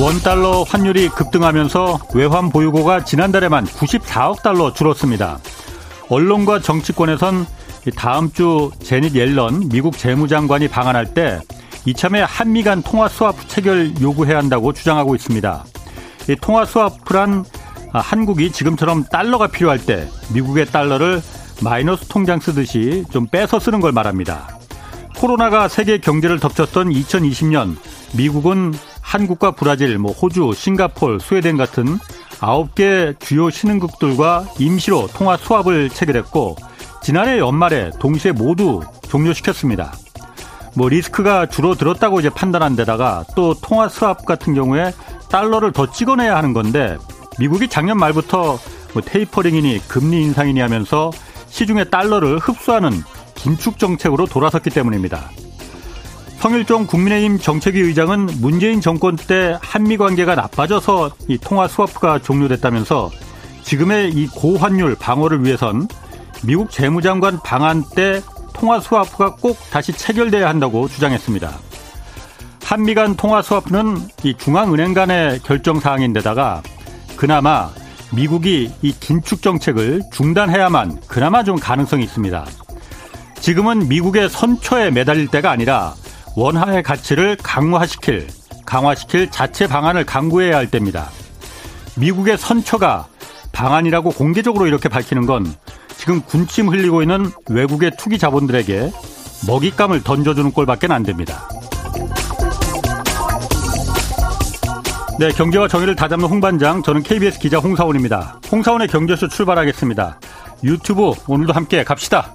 원달러 환율이 급등하면서 외환 보유고가 지난달에만 94억 달러 줄었습니다. 언론과 정치권에선 다음 주 재닛 옐런 미국 재무장관이 방한할 때 이참에 한미 간 통화 스와프 체결 요구해야 한다고 주장하고 있습니다. 이 통화 스와프란 한국이 지금처럼 달러가 필요할 때 미국의 달러를 마이너스 통장 쓰듯이 좀 빼서 쓰는 걸 말합니다. 코로나가 세계 경제를 덮쳤던 2020년 미국은 한국과 브라질, 뭐 호주, 싱가폴, 스웨덴 같은 9개 주요 신흥국들과 임시로 통화 수합을 체결했고 지난해 연말에 동시에 모두 종료시켰습니다. 뭐 리스크가 줄어들었다고 이제 판단한 데다가 또 통화 수합 같은 경우에 달러를 더 찍어내야 하는 건데 미국이 작년 말부터 뭐 테이퍼링이니 금리 인상이니 하면서 시중의 달러를 흡수하는 긴축 정책으로 돌아섰기 때문입니다. 성일종 국민의힘 정책위 의장은 문재인 정권 때 한미 관계가 나빠져서 이 통화 스와프가 종료됐다면서 지금의 이 고환율 방어를 위해선 미국 재무장관 방한 때 통화 스와프가 꼭 다시 체결돼야 한다고 주장했습니다. 한미 간 통화 스와프는 이 중앙은행 간의 결정 사항인데다가 그나마 미국이 이 긴축 정책을 중단해야만 그나마 좀 가능성이 있습니다. 지금은 미국의 선처에 매달릴 때가 아니라 원화의 가치를 강화시킬, 강화시킬 자체 방안을 강구해야 할 때입니다. 미국의 선처가 방안이라고 공개적으로 이렇게 밝히는 건 지금 군침 흘리고 있는 외국의 투기 자본들에게 먹잇감을 던져주는 꼴밖에 안 됩니다. 네, 경제와 정의를 다잡는 홍반장, 저는 KBS 기자 홍사원입니다. 홍사원의 경제쇼 출발하겠습니다. 유튜브 오늘도 함께 갑시다.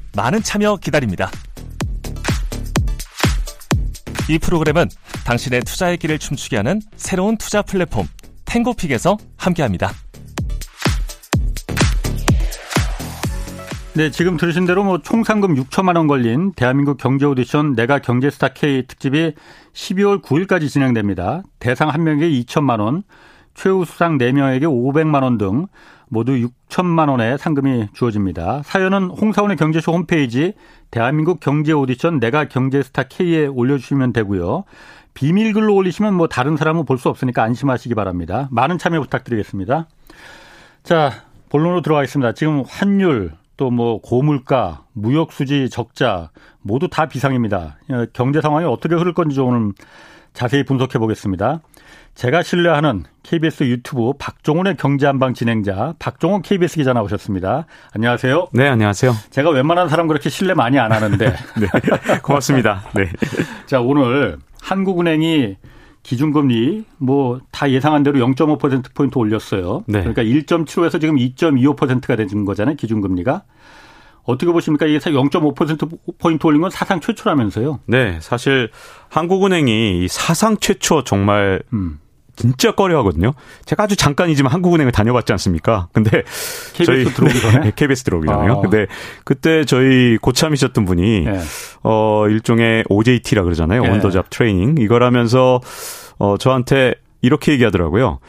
많은 참여 기다립니다. 이 프로그램은 당신의 투자의 길을 춤추게 하는 새로운 투자 플랫폼 탱고픽에서 함께합니다. 네, 지금 들으신 대로 뭐 총 상금 6천만 원 걸린 대한민국 경제 오디션 내가 경제스타 K 특집이 12월 9일까지 진행됩니다. 대상 한 명에게 2천만 원, 최우수상 4명에게 500만 원 등 모두 6천만 원의 상금이 주어집니다. 사연은 홍사원의 경제쇼 홈페이지 대한민국 경제 오디션 내가 경제스타 K에 올려주시면 되고요. 비밀글로 올리시면 뭐 다른 사람은 볼 수 없으니까 안심하시기 바랍니다. 많은 참여 부탁드리겠습니다. 자, 본론으로 들어가겠습니다. 지금 환율, 또 뭐 고물가, 무역 수지 적자 모두 다 비상입니다. 경제 상황이 어떻게 흐를 건지 좀 자세히 분석해 보겠습니다. 제가 신뢰하는 KBS 유튜브 박종훈의 경제한방 진행자 박종훈 KBS 기자 나오셨습니다. 안녕하세요. 네, 안녕하세요. 제가 웬만한 사람 그렇게 신뢰 많이 안 하는데. 네, 고맙습니다. 네. 자, 오늘 한국은행이 기준금리 뭐 다 예상한 대로 0.5% 포인트 올렸어요. 네. 그러니까 1.75에서 지금 2.25%가 된 거잖아요. 기준금리가. 어떻게 보십니까? 이게 0.5% 포인트 올린 건 사상 최초라면서요? 네, 사실 한국은행이 사상 최초 정말 음. 진짜 꺼려하거든요. 제가 아주 잠깐이지만 한국은행을 다녀봤지 않습니까? 근데 KBS 저희 들어오기 전에 네, KBS 들어오기 전에요. 아. 근데 그때 저희 고참이셨던 분이 네. 어 일종의 OJT라 그러잖아요. 네. 원더잡 트레이닝 이걸 하면서 어 저한테 이렇게 얘기하더라고요.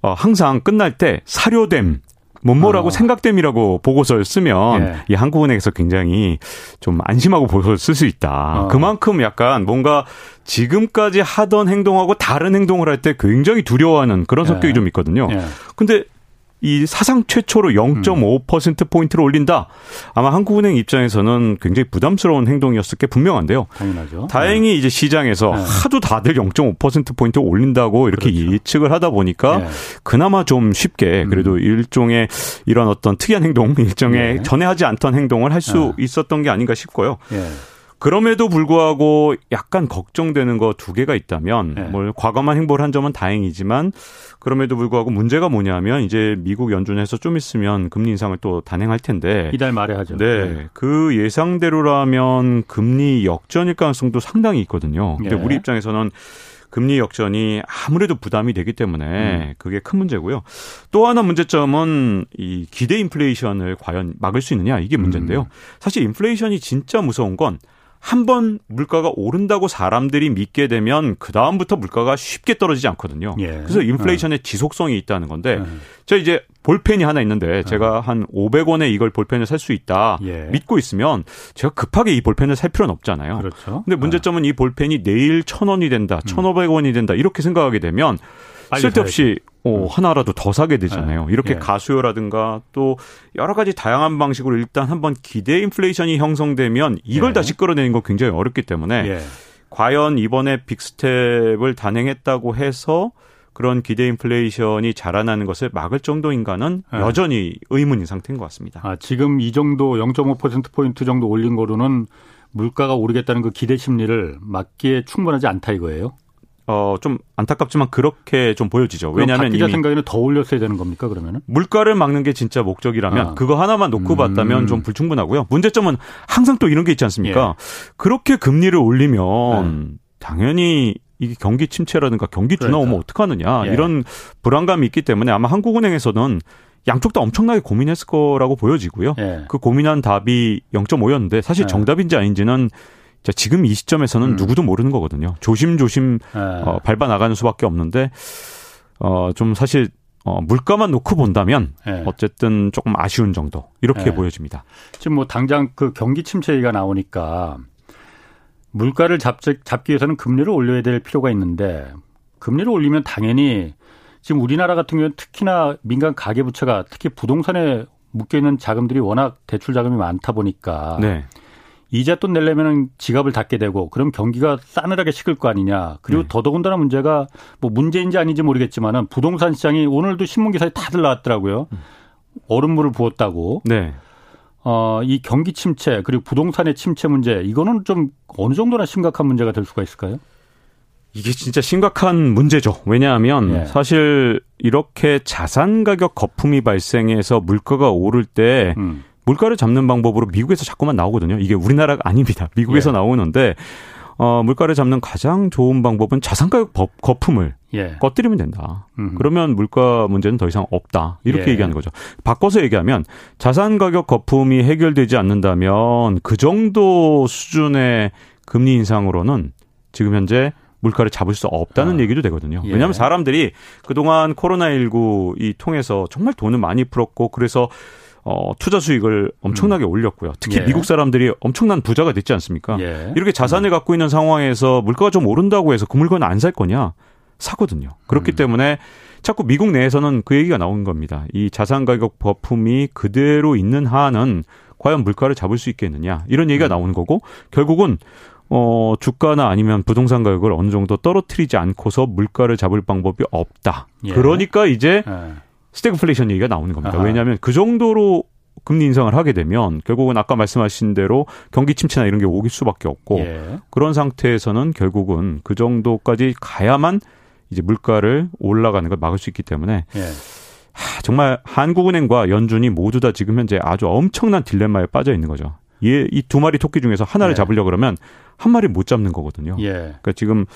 어 항상 끝날 때 사료됨 못모라고 어. 생각됨이라고 보고서를 쓰면 예. 이 한국은행에서 굉장히 좀 안심하고 보고서를 쓸 수 있다. 어. 그만큼 약간 뭔가 지금까지 하던 행동하고 다른 행동을 할 때 굉장히 두려워하는 그런 성격이 예. 좀 있거든요. 예. 근데 이 사상 최초로 0.5% 포인트를 올린다. 아마 한국은행 입장에서는 굉장히 부담스러운 행동이었을 게 분명한데요. 당연하죠. 다행히 네. 이제 시장에서 네. 하도 다들 0.5% 포인트 올린다고 이렇게 그렇죠. 예측을 하다 보니까 네. 그나마 좀 쉽게 그래도 음. 일종의 이런 어떤 특이한 행동, 일종의 네. 전에 하지 않던 행동을 할수 네. 있었던 게 아닌가 싶고요. 네. 그럼에도 불구하고 약간 걱정되는 거 두 개가 있다면 네. 뭘 과감한 행보를 한 점은 다행이지만 그럼에도 불구하고 문제가 뭐냐면 이제 미국 연준에서 좀 있으면 금리 인상을 또 단행할 텐데 이달 말에 하죠. 네. 네. 그 예상대로라면 금리 역전일 가능성도 상당히 있거든요. 근데 네. 우리 입장에서는 금리 역전이 아무래도 부담이 되기 때문에 음. 그게 큰 문제고요. 또 하나 문제점은 이 기대 인플레이션을 과연 막을 수 있느냐 이게 문제인데요. 음. 사실 인플레이션이 진짜 무서운 건 한 번 물가가 오른다고 사람들이 믿게 되면 그 다음부터 물가가 쉽게 떨어지지 않거든요. 예. 그래서 인플레이션의 어. 지속성이 있다는 건데, 예. 저 이제 볼펜이 하나 있는데 어. 제가 한 500원에 이걸 볼펜을 살 수 있다 예. 믿고 있으면 제가 급하게 이 볼펜을 살 필요는 없잖아요. 그렇죠. 근데 문제점은 이 볼펜이 내일 1,000원이 된다, 1,500원이 음. 된다 이렇게 생각하게 되면 쓸데없이 어, 음. 하나라도 더 사게 되잖아요. 네. 이렇게 예. 가수요라든가 또 여러 가지 다양한 방식으로 일단 한번 기대 인플레이션이 형성되면 이걸 예. 다시 끌어내는 거 굉장히 어렵기 때문에 예. 과연 이번에 빅스텝을 단행했다고 해서 그런 기대 인플레이션이 자라나는 것을 막을 정도인가는 예. 여전히 의문인 상태인 것 같습니다. 아, 지금 이 정도 0.5%포인트 정도 올린 거로는 물가가 오르겠다는 그 기대 심리를 막기에 충분하지 않다 이거예요? 어, 좀 안타깝지만 그렇게 좀 보여지죠. 왜냐하면 기자 생각에는 더 올렸어야 되는 겁니까 그러면은? 물가를 막는 게 진짜 목적이라면 아. 그거 하나만 놓고 음. 봤다면 좀 불충분하고요. 문제점은 항상 또 이런 게 있지 않습니까? 예. 그렇게 금리를 올리면 네. 당연히 이게 경기 침체라든가 경기 둔화 그러니까. 오면 어떡하느냐 예. 이런 불안감이 있기 때문에 아마 한국은행에서는 양쪽 다 엄청나게 고민했을 거라고 보여지고요. 예. 그 고민한 답이 0.5였는데 사실 예. 정답인지 아닌지는 자, 지금 이 시점에서는 음. 누구도 모르는 거거든요. 조심조심 네. 어, 밟아 나가는 수밖에 없는데 어, 좀 사실 어, 물가만 놓고 본다면 네. 어쨌든 조금 아쉬운 정도 이렇게 네. 보여집니다. 지금 뭐 당장 그 경기 침체 얘기가 나오니까 물가를 잡, 잡기 위해서는 금리를 올려야 될 필요가 있는데 금리를 올리면 당연히 지금 우리나라 같은 경우는 특히나 민간 가계부채가 특히 부동산에 묶여 있는 자금들이 워낙 대출 자금이 많다 보니까 네. 이자 돈 내려면 지갑을 닫게 되고 그럼 경기가 싸늘하게 식을 거 아니냐. 그리고 네. 더더군다나 문제가 뭐 문제인지 아닌지 모르겠지만은 부동산 시장이 오늘도 신문 기사에 다들 나왔더라고요. 음. 얼음물을 부었다고. 네. 어, 이 경기 침체 그리고 부동산의 침체 문제 이거는 좀 어느 정도나 심각한 문제가 될 수가 있을까요? 이게 진짜 심각한 문제죠. 왜냐하면 예. 사실 이렇게 자산 가격 거품이 발생해서 물가가 오를 때 음. 물가를 잡는 방법으로 미국에서 자꾸만 나오거든요. 이게 우리나라가 아닙니다. 미국에서 예. 나오는데 어, 물가를 잡는 가장 좋은 방법은 자산가격 거품을 예. 꺼뜨리면 된다. 음. 그러면 물가 문제는 더 이상 없다. 이렇게 예. 얘기하는 거죠. 바꿔서 얘기하면 자산가격 거품이 해결되지 않는다면 그 정도 수준의 금리 인상으로는 지금 현재 물가를 잡을 수 없다는 아. 얘기도 되거든요. 예. 왜냐하면 사람들이 그동안 코로나19 이 통해서 정말 돈을 많이 풀었고 그래서 어, 투자 수익을 엄청나게 음. 올렸고요. 특히 예. 미국 사람들이 엄청난 부자가 됐지 않습니까? 예. 이렇게 자산을 음. 갖고 있는 상황에서 물가가 좀 오른다고 해서 그 물건 안 살 거냐? 사거든요. 그렇기 음. 때문에 자꾸 미국 내에서는 그 얘기가 나오는 겁니다. 이 자산 가격 거품이 그대로 있는 한은 과연 물가를 잡을 수 있겠느냐? 이런 얘기가 음. 나오는 거고 결국은 어, 주가나 아니면 부동산 가격을 어느 정도 떨어뜨리지 않고서 물가를 잡을 방법이 없다. 예. 그러니까 이제 예. 스태그플레이션 얘기가 나오는 겁니다. 아하. 왜냐하면 그 정도로 금리 인상을 하게 되면 결국은 아까 말씀하신 대로 경기 침체나 이런 게 오길 수밖에 없고 예. 그런 상태에서는 결국은 그 정도까지 가야만 이제 물가를 올라가는 걸 막을 수 있기 때문에 예. 하, 정말 한국은행과 연준이 모두 다 지금 현재 아주 엄청난 딜레마에 빠져 있는 거죠. 이두 마리 토끼 중에서 하나를 예. 잡으려 그러면 한 마리 못 잡는 거거든요. 예. 그러니까 지금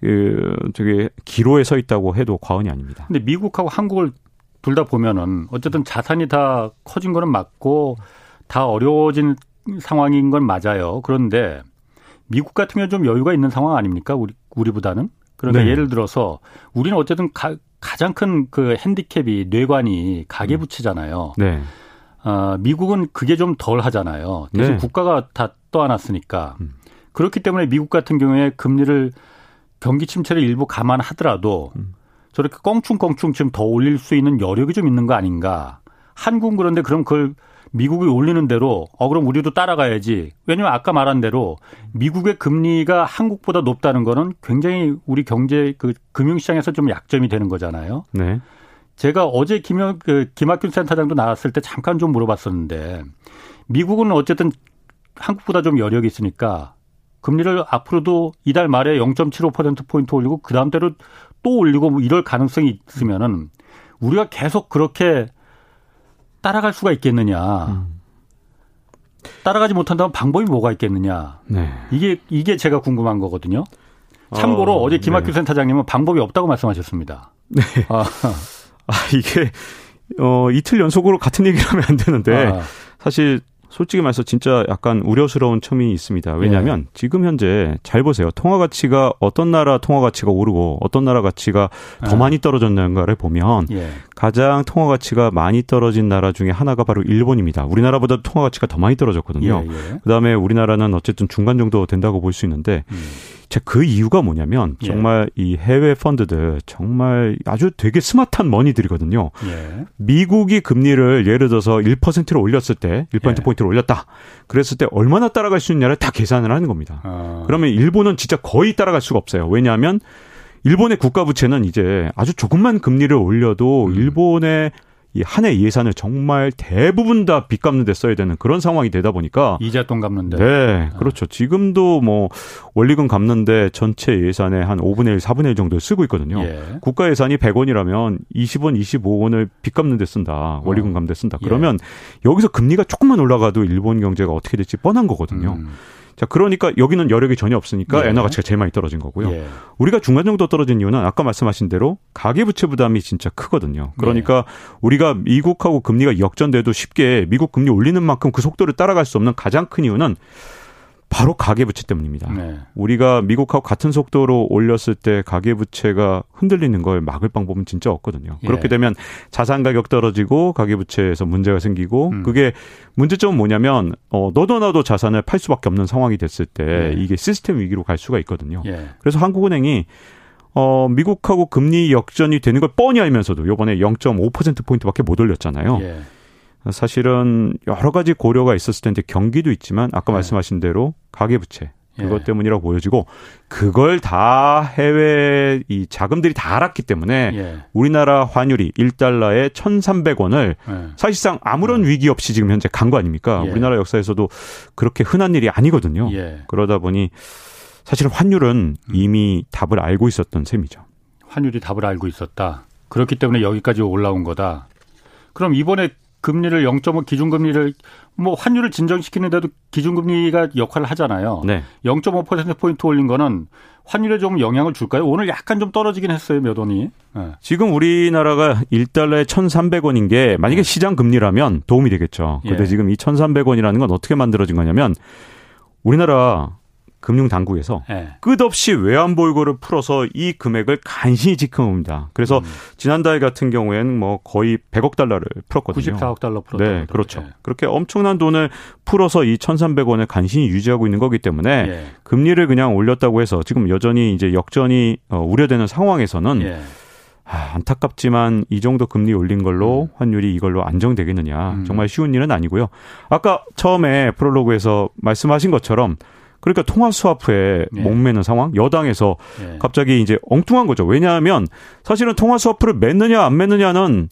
그 저기 기로에 서 있다고 해도 과언이 아닙니다. 근데 미국하고 한국을 둘 다 보면은 어쨌든 자산이 다 커진 거는 맞고 다 어려워진 상황인 건 맞아요. 그런데 미국 같은 경우 좀 여유가 있는 상황 아닙니까? 우리 우리보다는. 그러니까 네. 예를 들어서 우리는 어쨌든 가, 가장 큰 그 핸디캡이 뇌관이 가계 부채잖아요. 네. 어, 미국은 그게 좀 덜 하잖아요. 대신 네. 국가가 다 떠안았으니까. 음. 그렇기 때문에 미국 같은 경우에 금리를 경기 침체를 일부 감안하더라도 음. 저렇게 껑충껑충 지금 더 올릴 수 있는 여력이 좀 있는 거 아닌가. 한국은 그런데 그럼 그걸 미국이 올리는 대로 어 그럼 우리도 따라가야지. 왜냐면 아까 말한 대로 미국의 금리가 한국보다 높다는 거는 굉장히 우리 경제 그 금융 시장에서 좀 약점이 되는 거잖아요. 네. 제가 어제 김영 그 김학균 센터장도 나왔을 때 잠깐 좀 물어봤었는데 미국은 어쨌든 한국보다 좀 여력이 있으니까 금리를 앞으로도 이달 말에 0.75%포인트 올리고 그 다음 때로 또 올리고 뭐 이럴 가능성이 있으면은 우리가 계속 그렇게 따라갈 수가 있겠느냐. 음. 따라가지 못한다면 방법이 뭐가 있겠느냐. 네. 이게 이게 제가 궁금한 거거든요. 참고로 어, 제 김학규 네. 센터장님은 방법이 없다고 말씀하셨습니다. 네. 아, 아 이게 어 이틀 연속으로 같은 얘기를 하면 안 되는데 아. 사실 솔직히 말해서 진짜 약간 우려스러운 첨이 있습니다. 왜냐하면 예. 지금 현재 잘 보세요. 통화 가치가 어떤 나라 통화 가치가 오르고 어떤 나라 가치가 더 아. 많이 떨어졌는가를 보면 예. 가장 통화 가치가 많이 떨어진 나라 중에 하나가 바로 일본입니다. 우리나라보다 통화 가치가 더 많이 떨어졌거든요. 예, 예. 그다음에 우리나라는 어쨌든 중간 정도 된다고 볼 수 있는데 음. 그 이유가 뭐냐면 예. 정말 예. 이 해외 펀드들 정말 아주 되게 스마트한 머니들이거든요. 예. 미국이 금리를 예를 들어서 1%로 올렸을 때 1%포인트로 예. 올렸다. 그랬을 때 얼마나 따라갈 수 있냐를 다 계산을 하는 겁니다. 아. 그러면 일본은 진짜 거의 따라갈 수가 없어요. 왜냐하면 일본의 국가 부채는 이제 아주 조금만 금리를 올려도 음. 일본의 이 한 해 예산을 정말 대부분 다 빚 갚는 데 써야 되는 그런 상황이 되다 보니까 이자 돈 갚는데. 네. 그렇죠. 지금도 뭐 원리금 갚는데 전체 예산의 한 5분의 1, 4분의 1 정도 쓰고 있거든요. 예. 국가 예산이 100원이라면 20원, 25원을 빚 갚는 데 쓴다. 원리금 어. 갚는 데 쓴다. 예. 그러면 예. 여기서 금리가 조금만 올라가도 일본 경제가 어떻게 될지 뻔한 거거든요. 음. 자, 그러니까 여기는 여력이 전혀 없으니까 예. 엔화 가치가 제일 많이 떨어진 거고요. 예. 우리가 중간 정도 떨어진 이유는 아까 말씀하신 대로 가계부채 부담이 진짜 크거든요. 그러니까 예. 우리가 미국하고 금리가 역전돼도 쉽게 미국 금리 올리는 만큼 그 속도를 따라갈 수 없는 가장 큰 이유는 바로 가계부채 때문입니다. 네. 우리가 미국하고 같은 속도로 올렸을 때 가계부채가 흔들리는 걸 막을 방법은 진짜 없거든요. 예. 그렇게 되면 자산 가격 떨어지고 가계부채에서 문제가 생기고 음. 그게 문제점은 뭐냐면 어 너도 나도 자산을 팔 수밖에 없는 상황이 됐을 때 예. 이게 시스템 위기로 갈 수가 있거든요. 예. 그래서 한국은행이 어, 미국하고 금리 역전이 되는 걸 뻔히 알면서도 요번에 0.5% 포인트밖에 못 올렸잖아요. 예. 사실은 여러 가지 고려가 있었을 텐데 경기도 있지만 아까 네. 말씀하신 대로 가계부채 그것 예. 때문이라고 보여지고 그걸 다 해외 이 자금들이 다 알았기 때문에 예. 우리나라 환율이 1달러에 1,300원을 예. 사실상 아무런 음. 위기 없이 지금 현재 간 거 아닙니까? 예. 우리나라 역사에서도 그렇게 흔한 일이 아니거든요. 예. 그러다 보니 사실 환율은 음. 이미 답을 알고 있었던 셈이죠. 환율이 답을 알고 있었다. 그렇기 때문에 여기까지 올라온 거다. 그럼 이번에 금리를 0.5 기준금리를 뭐 환율을 진정시키는데도 기준금리가 역할을 하잖아요. 네. 0.5% 포인트 올린 거는 환율에 좀 영향을 줄까요? 오늘 약간 좀 떨어지긴 했어요, 몇 원이. 네. 지금 우리나라가 1달러에 1,300원인 게 만약에 네. 시장 금리라면 도움이 되겠죠. 근데 예. 지금 이 1,300원이라는 건 어떻게 만들어진 거냐면 우리나라 금융당국에서 네. 끝없이 외환보유고를 풀어서 이 금액을 간신히 지켜옵니다. 그래서 음. 지난달 같은 경우에는 뭐 거의 100억 달러를 풀었거든요. 94억 달러 풀었다. 네, 그렇죠. 네. 그렇게 엄청난 돈을 풀어서 이 1,300원을 간신히 유지하고 있는 거기 때문에 네. 금리를 그냥 올렸다고 해서 지금 여전히 이제 역전이 어, 우려되는 상황에서는 예. 아, 안타깝지만 이 정도 금리 올린 걸로 음. 환율이 이걸로 안정되겠느냐. 음. 정말 쉬운 일은 아니고요. 아까 처음에 프롤로그에서 말씀하신 것처럼 그러니까 통화 스와프에 네. 목매는 상황 여당에서 네. 갑자기 이제 엉뚱한 거죠. 왜냐하면 사실은 통화 스와프를 맺느냐 안 맺느냐는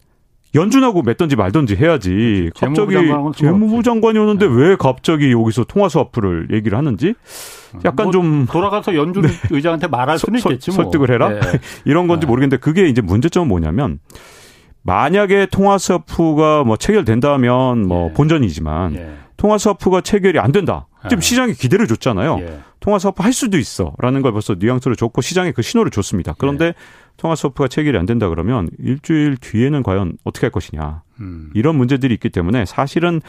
연준하고 맺든지 말든지 해야지. 갑자기 재무부 장관이 오는데 네. 왜 갑자기 여기서 통화 스와프를 얘기를 하는지 약간 뭐 좀 돌아가서 연준 네. 의장한테 말할 수는 서, 있겠지 뭐. 설득을 해라 네. 이런 건지 네. 모르겠는데 그게 이제 문제점은 뭐냐면 만약에 통화 스와프가 뭐 체결된다면 뭐 예. 본전이지만 예. 통화 스와프가 체결이 안 된다. 지금 예. 시장에 기대를 줬잖아요. 예. 통화 스와프 할 수도 있어라는 걸 벌써 뉘앙스를 줬고 시장에 그 신호를 줬습니다. 그런데 예. 통화 스와프가 체결이 안 된다 그러면 일주일 뒤에는 과연 어떻게 할 것이냐. 음. 이런 문제들이 있기 때문에 사실은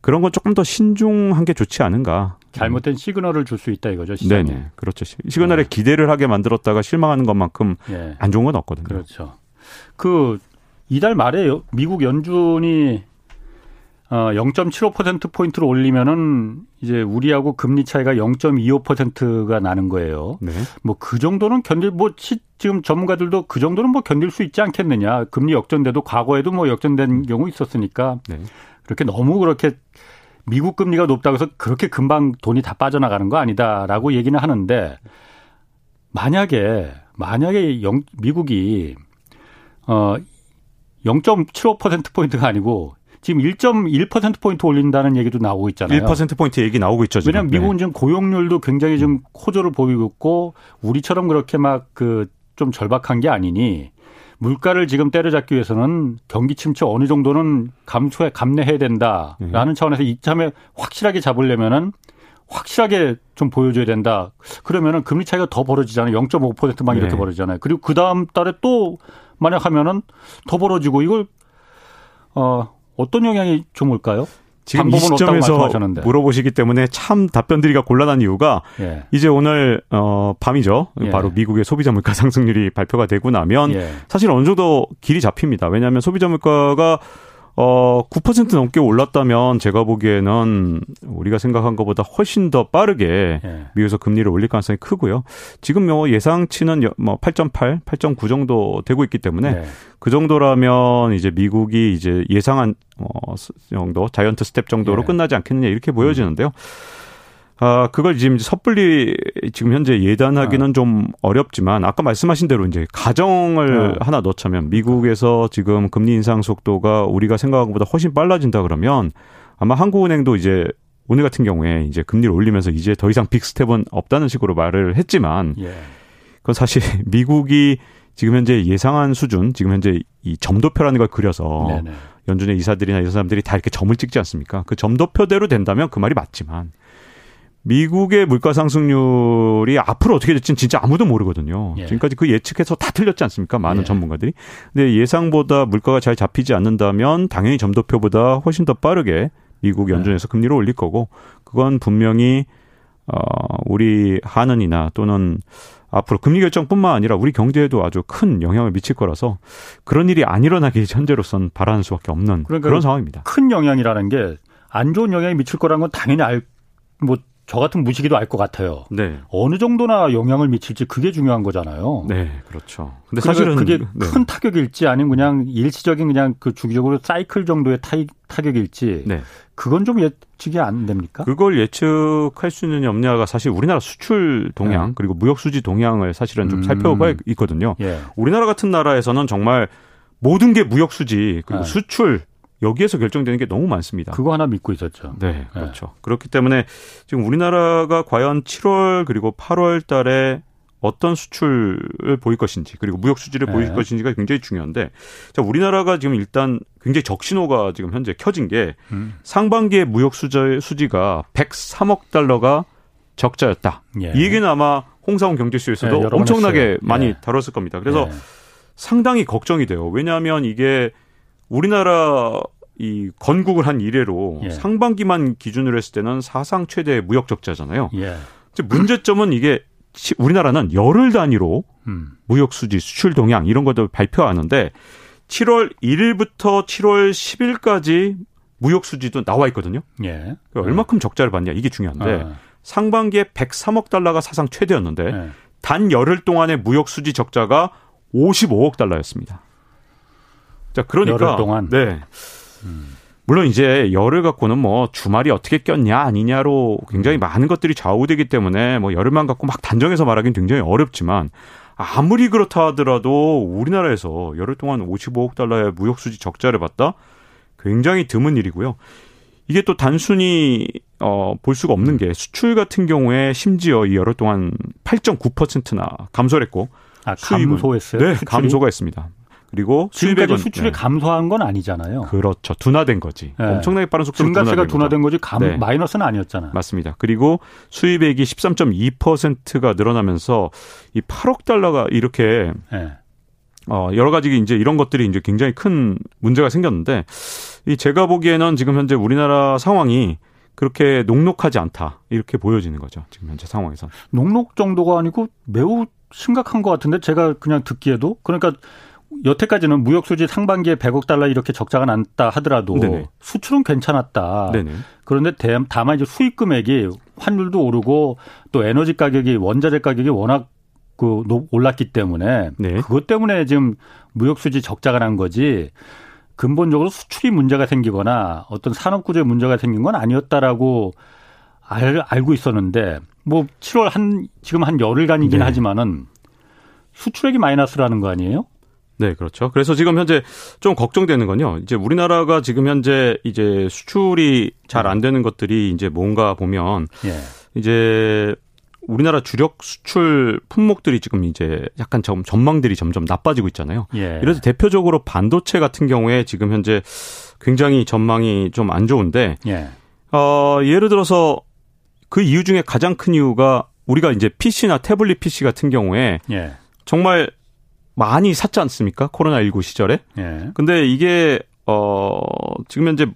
그런 건 조금 더 신중한 게 좋지 않은가. 잘못된 시그널을 줄 수 있다 이거죠. 시장에. 네네. 그렇죠. 시그널에 네. 기대를 하게 만들었다가 실망하는 것만큼 예. 안 좋은 건 없거든요. 그렇죠. 그 이달 말에 미국 연준이 어 0.75% 포인트로 올리면은 이제 우리하고 금리 차이가 0.25%가 나는 거예요. 네. 뭐그 정도는 견딜 뭐 시, 지금 전문가들도 그 정도는 뭐 견딜 수 있지 않겠느냐. 금리 역전돼도 과거에도 뭐 역전된 경우 있었으니까 네. 그렇게 너무 그렇게 미국 금리가 높다고 해서 그렇게 금방 돈이 다 빠져나가는 거 아니다라고 얘기는 하는데 만약에 만약에 영, 미국이 어 0.75% 포인트가 아니고 지금 1.1%포인트 올린다는 얘기도 나오고 있잖아요. 1%포인트 얘기 나오고 있죠. 지금. 왜냐하면 미국은 네. 지금 고용률도 굉장히 좀 호조를 보이고 있고 우리처럼 그렇게 막 그 좀 절박한 게 아니니 물가를 지금 때려잡기 위해서는 경기 침체 어느 정도는 감소해 감내해야 된다라는 네. 차원에서 이참에 확실하게 잡으려면은 확실하게 좀 보여줘야 된다. 그러면은 금리 차이가 더 벌어지잖아요. 0.5%만 이렇게 네. 벌어지잖아요. 그리고 그 다음 달에 또 만약 하면은 더 벌어지고 이걸 어 어떤 영향이 좀 올까요? 지금 이 시점에서 물어보시기 때문에 참 답변드리기가 곤란한 이유가 예. 이제 오늘 어 밤이죠. 예. 바로 미국의 소비자 물가 상승률이 발표가 되고 나면 예. 사실 어느 정도 길이 잡힙니다. 왜냐하면 소비자 물가가 어, 9% 넘게 올랐다면 제가 보기에는 우리가 생각한 것보다 훨씬 더 빠르게 예. 미국에서 금리를 올릴 가능성이 크고요. 지금 뭐 예상치는 뭐 8.8, 8.9 정도 되고 있기 때문에 예. 그 정도라면 이제 미국이 이제 예상한 어 정도 giant step 정도로 예. 끝나지 않겠느냐 이렇게 보여지는데요. 음. 아, 그걸 지금 섣불리 지금 현재 예단하기는 어. 좀 어렵지만 아까 말씀하신 대로 이제 가정을 어. 하나 넣자면 미국에서 지금 금리 인상 속도가 우리가 생각한 것보다 훨씬 빨라진다 그러면 아마 한국은행도 이제 오늘 같은 경우에 이제 금리를 올리면서 이제 더 이상 big step은 없다는 식으로 말을 했지만 예. 그건 사실 미국이 지금 현재 예상한 수준, 지금 현재 이 점도표라는 걸 그려서 네네. 연준의 이사들이나 이런 사람들이 다 이렇게 점을 찍지 않습니까? 그 점도표대로 된다면 그 말이 맞지만 미국의 물가 상승률이 앞으로 어떻게 될지는 진짜 아무도 모르거든요. 예. 지금까지 그 예측해서 다 틀렸지 않습니까? 많은 예. 전문가들이. 근데 예상보다 물가가 잘 잡히지 않는다면 당연히 점도표보다 훨씬 더 빠르게 미국 연준에서 예. 금리를 올릴 거고 그건 분명히 어 우리 한은이나 또는 앞으로 금리 결정뿐만 아니라 우리 경제에도 아주 큰 영향을 미칠 거라서 그런 일이 안 일어나기 현재로선 바라는 수밖에 없는 그러니까 그런 상황입니다. 큰 영향이라는 게 안 좋은 영향이 미칠 거라는 건 당연히 알 뭐 저 같은 무식이도 알 것 같아요. 네. 어느 정도나 영향을 미칠지 그게 중요한 거잖아요. 네, 그렇죠. 근데 사실은 그게 네. 큰 타격일지 아니면 그냥 일시적인 그냥 그 주기적으로 사이클 정도의 타, 타격일지 네. 그건 좀 예측이 안 됩니까? 그걸 예측할 수 있는 염려가 사실 우리나라 수출 동향 네. 그리고 무역 수지 동향을 사실은 좀 음. 살펴봐 있거든요. 예. 우리나라 같은 나라에서는 정말 모든 게 무역 수지 그리고 네. 수출 여기에서 결정되는 게 너무 많습니다. 그거 하나 믿고 있었죠. 네, 네. 그렇죠. 네. 그렇기 때문에 지금 우리나라가 과연 7월 그리고 8월 달에 어떤 수출을 보일 것인지 그리고 무역 수지를 네. 보일 것인지가 굉장히 중요한데 자 우리나라가 지금 일단 굉장히 적신호가 지금 현재 켜진 게 음. 상반기에 무역 수지 수지가 103억 달러가 적자였다. 예. 이 얘기는 아마 홍사원 경제쇼에서도 네, 엄청나게 많이 예. 다뤘을 겁니다. 그래서 예. 상당히 걱정이 돼요. 왜냐하면 이게 우리나라 이 건국을 한 이래로 예. 상반기만 기준으로 했을 때는 사상 최대 무역 적자잖아요. 예. 문제점은 이게 우리나라는 열흘 단위로 음. 무역 수지, 수출 동향 이런 것들 발표하는데 7월 1일부터 7월 10일까지 무역 수지도 나와 있거든요. 예. 그러니까 얼마큼 적자를 받냐 이게 중요한데 아. 상반기에 103억 달러가 사상 최대였는데 예. 단 열흘 동안의 무역 수지 적자가 55억 달러였습니다. 자, 그러니까 열흘 동안 네. 음. 물론 이제 열을 갖고는 뭐 주말이 어떻게 꼈냐 아니냐로 굉장히 음. 많은 것들이 좌우되기 때문에 뭐 열흘만 갖고 막 단정해서 말하기는 굉장히 어렵지만 아무리 그렇다 하더라도 우리나라에서 열흘 동안 55억 달러의 무역 수지 적자를 봤다 굉장히 드문 일이고요. 이게 또 단순히 어, 볼 수가 없는 게 수출 같은 경우에 심지어 이 열흘 동안 8.9%나 감소를 했고 아, 감소했어요? 네, 수출이? 감소가 했습니다. 그리고 수입액은 수출이 네. 감소한 건 아니잖아요. 그렇죠. 둔화된 거지. 네. 엄청나게 빠른 속도로 증가세가 둔화된, 거지 감, 네. 마이너스는 아니었잖아요. 맞습니다. 그리고 수입액이 13.2%가 늘어나면서 이 8억 달러가 이렇게 네. 어 여러 가지 이제 이런 것들이 이제 굉장히 큰 문제가 생겼는데 이 제가 보기에는 지금 현재 우리나라 상황이 그렇게 녹록하지 않다 이렇게 보여지는 거죠. 지금 현재 상황에서. 녹록 정도가 아니고 매우 심각한 것 같은데 제가 그냥 듣기에도 그러니까 여태까지는 무역 수지 상반기에 100억 달러 이렇게 적자가 났다 하더라도 네네. 수출은 괜찮았다. 네네. 그런데 다만 이제 수입 금액이 환율도 오르고 또 에너지 가격이 원자재 가격이 워낙 그 올랐기 때문에 네. 그것 때문에 지금 무역 수지 적자가 난 거지 근본적으로 수출이 문제가 생기거나 어떤 산업 구조에 문제가 생긴 건 아니었다라고 알, 알고 있었는데 뭐 7월 한 지금 한 열흘간이긴 네. 하지만은 수출액이 마이너스라는 거 아니에요? 네, 그렇죠. 그래서 지금 현재 좀 걱정되는 건요. 이제 우리나라가 지금 현재 이제 수출이 잘 안 되는 것들이 이제 뭔가 보면 예. 이제 우리나라 주력 수출 품목들이 지금 이제 약간 점, 전망들이 점점 나빠지고 있잖아요. 예. 이래서 대표적으로 반도체 같은 경우에 지금 현재 굉장히 전망이 좀 안 좋은데, 예. 어, 예를 들어서 그 이유 중에 가장 큰 이유가 우리가 이제 PC나 태블릿 PC 같은 경우에 예. 정말 많이 샀지 않습니까? 코로나19 시절에. 예. 근데 이게, 어, 지금 현재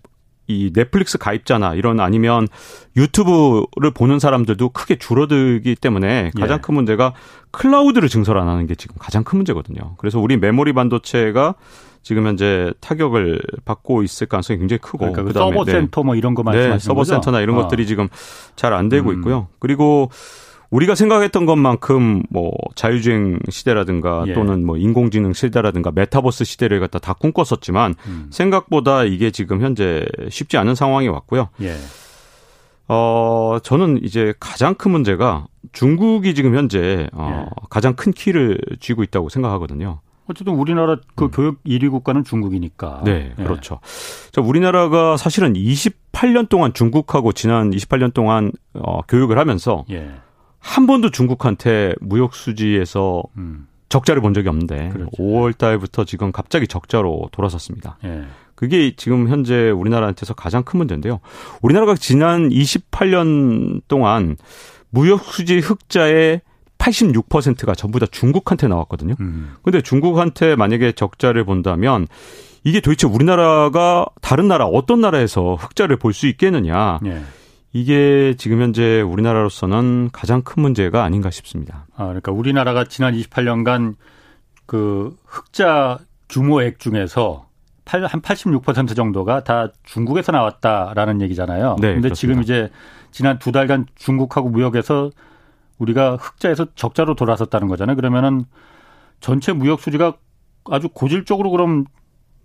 이 넷플릭스 가입자나 이런 아니면 유튜브를 보는 사람들도 크게 줄어들기 때문에 가장 예. 큰 문제가 클라우드를 증설 안 하는 게 지금 가장 큰 문제거든요. 그래서 우리 메모리 반도체가 지금 현재 타격을 받고 있을 가능성이 굉장히 크고 그러니까 그 서버 네. 센터 뭐 이런 거 말씀하시는 네, 서버? 센터나 이런 어. 것들이 지금 잘 안 되고 음. 있고요. 그리고 우리가 생각했던 것만큼 뭐 자율주행 시대라든가 예. 또는 뭐 인공지능 시대라든가 메타버스 시대를 갖다 다 꿈꿨었지만 음. 생각보다 이게 지금 현재 쉽지 않은 상황이 왔고요. 예. 어, 저는 이제 가장 큰 문제가 중국이 지금 현재 어, 예. 가장 큰 키를 쥐고 있다고 생각하거든요. 어쨌든 우리나라 그 음. 교육 1위 국가는 중국이니까. 네, 예. 그렇죠. 자, 우리나라가 사실은 28년 동안 중국하고 지난 28년 동안 어, 교육을 하면서 예. 한 번도 중국한테 무역 수지에서 음. 적자를 본 적이 없는데 그렇죠. 5월 달부터 지금 갑자기 적자로 돌아섰습니다. 예. 그게 지금 현재 우리나라한테서 가장 큰 문제인데요. 우리나라가 지난 28년 동안 무역 수지 흑자의 86%가 전부 다 중국한테 나왔거든요. 음. 근데 중국한테 만약에 적자를 본다면 이게 도대체 우리나라가 다른 나라 어떤 나라에서 흑자를 볼 수 있겠느냐. 예. 이게 지금 현재 우리나라로서는 가장 큰 문제가 아닌가 싶습니다. 아, 그러니까 우리나라가 지난 28년간 그 흑자 규모액 중에서 한 86% 정도가 다 중국에서 나왔다라는 얘기잖아요. 네. 근데 그렇습니다. 지금 이제 지난 두 달간 중국하고 무역에서 우리가 흑자에서 적자로 돌아섰다는 거잖아요. 그러면은 전체 무역 수지가 아주 고질적으로 그럼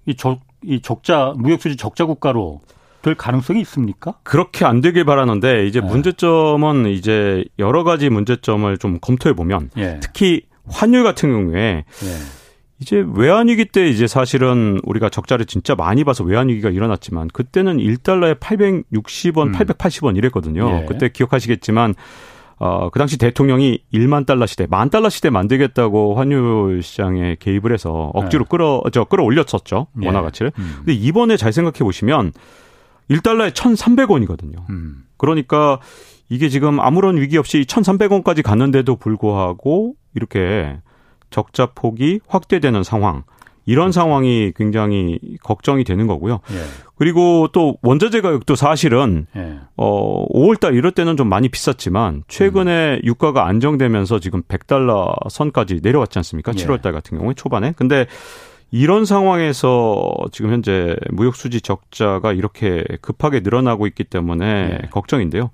이 적, 이 적자, 무역 수지 적자 국가로 될 가능성이 있습니까? 그렇게 안 되길 바라는데 이제 네. 문제점은 이제 여러 가지 문제점을 좀 검토해 보면 예. 특히 환율 같은 경우에 예. 이제 외환위기 때 이제 사실은 우리가 적자를 진짜 많이 봐서 외환위기가 일어났지만 그때는 1달러에 860원, 음. 880원 이랬거든요. 예. 그때 기억하시겠지만 어, 그 당시 대통령이 1만 달러 시대, 만 달러 시대 만들겠다고 환율 시장에 개입을 해서 억지로 네. 끌어, 저, 끌어올렸었죠. 원화 가치를. 음. 근데 이번에 잘 생각해 보시면 1달러에 1,300원이거든요. 음. 그러니까 이게 지금 아무런 위기 없이 1,300원까지 갔는데도 불구하고 이렇게 적자 폭이 확대되는 상황. 이런 그렇죠. 상황이 굉장히 걱정이 되는 거고요. 예. 그리고 또 원자재 가격도 사실은 예. 어 5월 달 이럴 때는 좀 많이 비쌌지만 최근에 음. 유가가 안정되면서 지금 100달러 선까지 내려왔지 않습니까? 예. 7월 달 같은 경우에 초반에. 근데 이런 상황에서 지금 현재 무역 수지 적자가 이렇게 급하게 늘어나고 있기 때문에 네. 걱정인데요.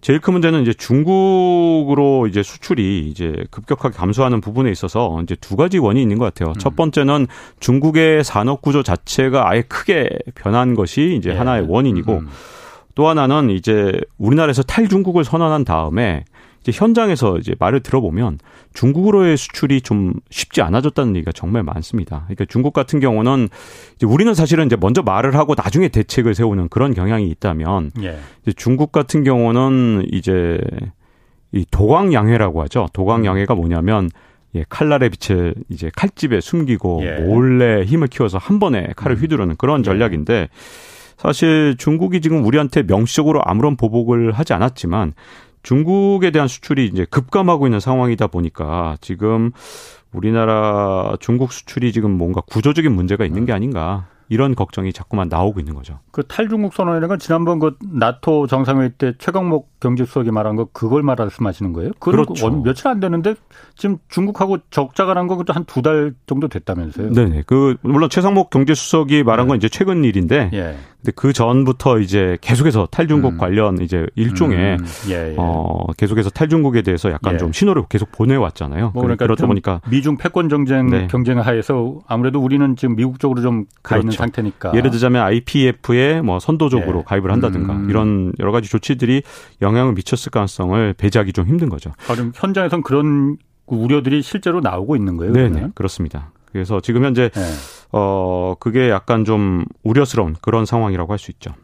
제일 큰 문제는 이제 중국으로 이제 수출이 이제 급격하게 감소하는 부분에 있어서 이제 두 가지 원인이 있는 것 같아요. 음. 첫 번째는 중국의 산업 구조 자체가 아예 크게 변한 것이 이제 네. 하나의 원인이고 음. 또 하나는 이제 우리나라에서 탈중국을 선언한 다음에 이제 현장에서 이제 말을 들어보면 중국으로의 수출이 좀 쉽지 않아졌다는 얘기가 정말 많습니다. 그러니까 중국 같은 경우는 이제 우리는 사실은 이제 먼저 말을 하고 나중에 대책을 세우는 그런 경향이 있다면 예. 이제 중국 같은 경우는 이제 이 도광양해라고 하죠. 도광양해가 뭐냐면 예, 칼날의 빛을 이제 칼집에 숨기고 예. 몰래 힘을 키워서 한 번에 칼을 음. 휘두르는 그런 예. 전략인데 사실 중국이 지금 우리한테 명시적으로 아무런 보복을 하지 않았지만 중국에 대한 수출이 이제 급감하고 있는 상황이다 보니까 지금 우리나라 중국 수출이 지금 뭔가 구조적인 문제가 있는 게 아닌가 이런 걱정이 자꾸만 나오고 있는 거죠. 그 탈중국 선언이라는 건 지난번 그 나토 정상회의 때 최강목 경제수석이 말한 거 그걸 말씀하시는 거예요? 그렇죠. 며칠 안 되는데 지금 중국하고 적자가 난건한두 달 정도 됐다면서요? 네네. 그 물론 최상목 경제수석이 말한 건 네. 이제 최근 일인데, 예. 근데 그 전부터 이제 계속해서 탈중국 음. 관련 이제 일종의 음. 예, 예. 어 계속해서 탈중국에 대해서 약간 예. 좀 신호를 계속 보내왔잖아요. 뭐 그러니까 그러다 보니까 미중 패권 정쟁 네. 경쟁 하에서 아무래도 우리는 지금 미국 쪽으로 좀 가 있는 그렇죠. 상태니까. 예를 들자면 IPF에 뭐 선도적으로 예. 가입을 한다든가 음. 이런 여러 가지 조치들이 영 향을 미쳤을 가능성을 배제하기 좀 힘든 거죠. 아, 그럼 현장에선 그런 우려들이 실제로 나오고 있는 거예요? 네, 네 그렇습니다. 그래서 지금 현재 네. 어 그게 약간 좀 우려스러운 그런 상황이라고 할 수 있죠.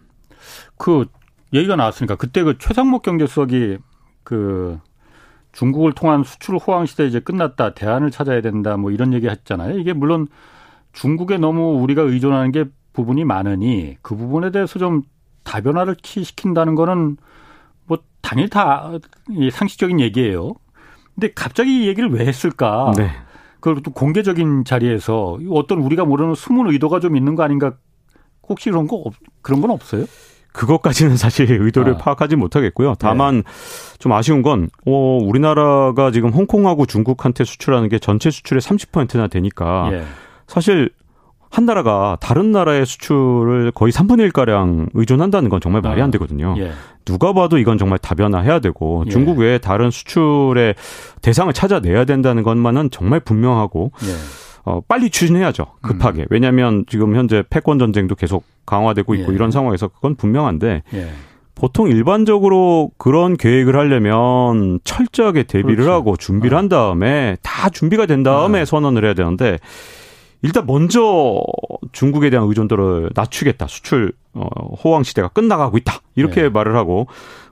그 얘기가 나왔으니까 그때 그 최상목 경제수석이 그 중국을 통한 수출 호황 시대 이제 끝났다 대안을 찾아야 된다 뭐 이런 얘기 했잖아요. 이게 물론 중국에 너무 우리가 의존하는 게 부분이 많으니 그 부분에 대해서 좀 다변화를 시킨다는 거는 뭐 당연히 다 상식적인 얘기예요. 근데 갑자기 이 얘기를 왜 했을까? 네. 그걸 또 공개적인 자리에서 어떤 우리가 모르는 숨은 의도가 좀 있는 거 아닌가? 혹시 그런 거 없, 그런 건 없어요? 그것까지는 사실 의도를 아. 파악하지 못하겠고요. 다만 네. 좀 아쉬운 건 어, 우리나라가 지금 홍콩하고 중국한테 수출하는 게 전체 수출의 30%나 되니까 예. 사실 한 나라가 다른 나라의 수출을 거의 3분의 1가량 의존한다는 건 정말 말이 안 아. 되거든요. 예. 누가 봐도 이건 정말 다변화해야 되고 예. 중국 외에 다른 수출의 대상을 찾아내야 된다는 것만은 정말 분명하고 예. 어, 빨리 추진해야죠. 급하게. 음. 왜냐하면 지금 현재 패권 전쟁도 계속 강화되고 있고 예. 이런 상황에서 그건 분명한데 예. 보통 일반적으로 그런 계획을 하려면 철저하게 대비를 그렇죠. 하고 준비를 어. 한 다음에 다 준비가 된 다음에 어. 선언을 해야 되는데 일단 먼저 중국에 대한 의존도를 낮추겠다. 수출 어, 호황 시대가 끝나가고 있다. 이렇게 네. 말을 하고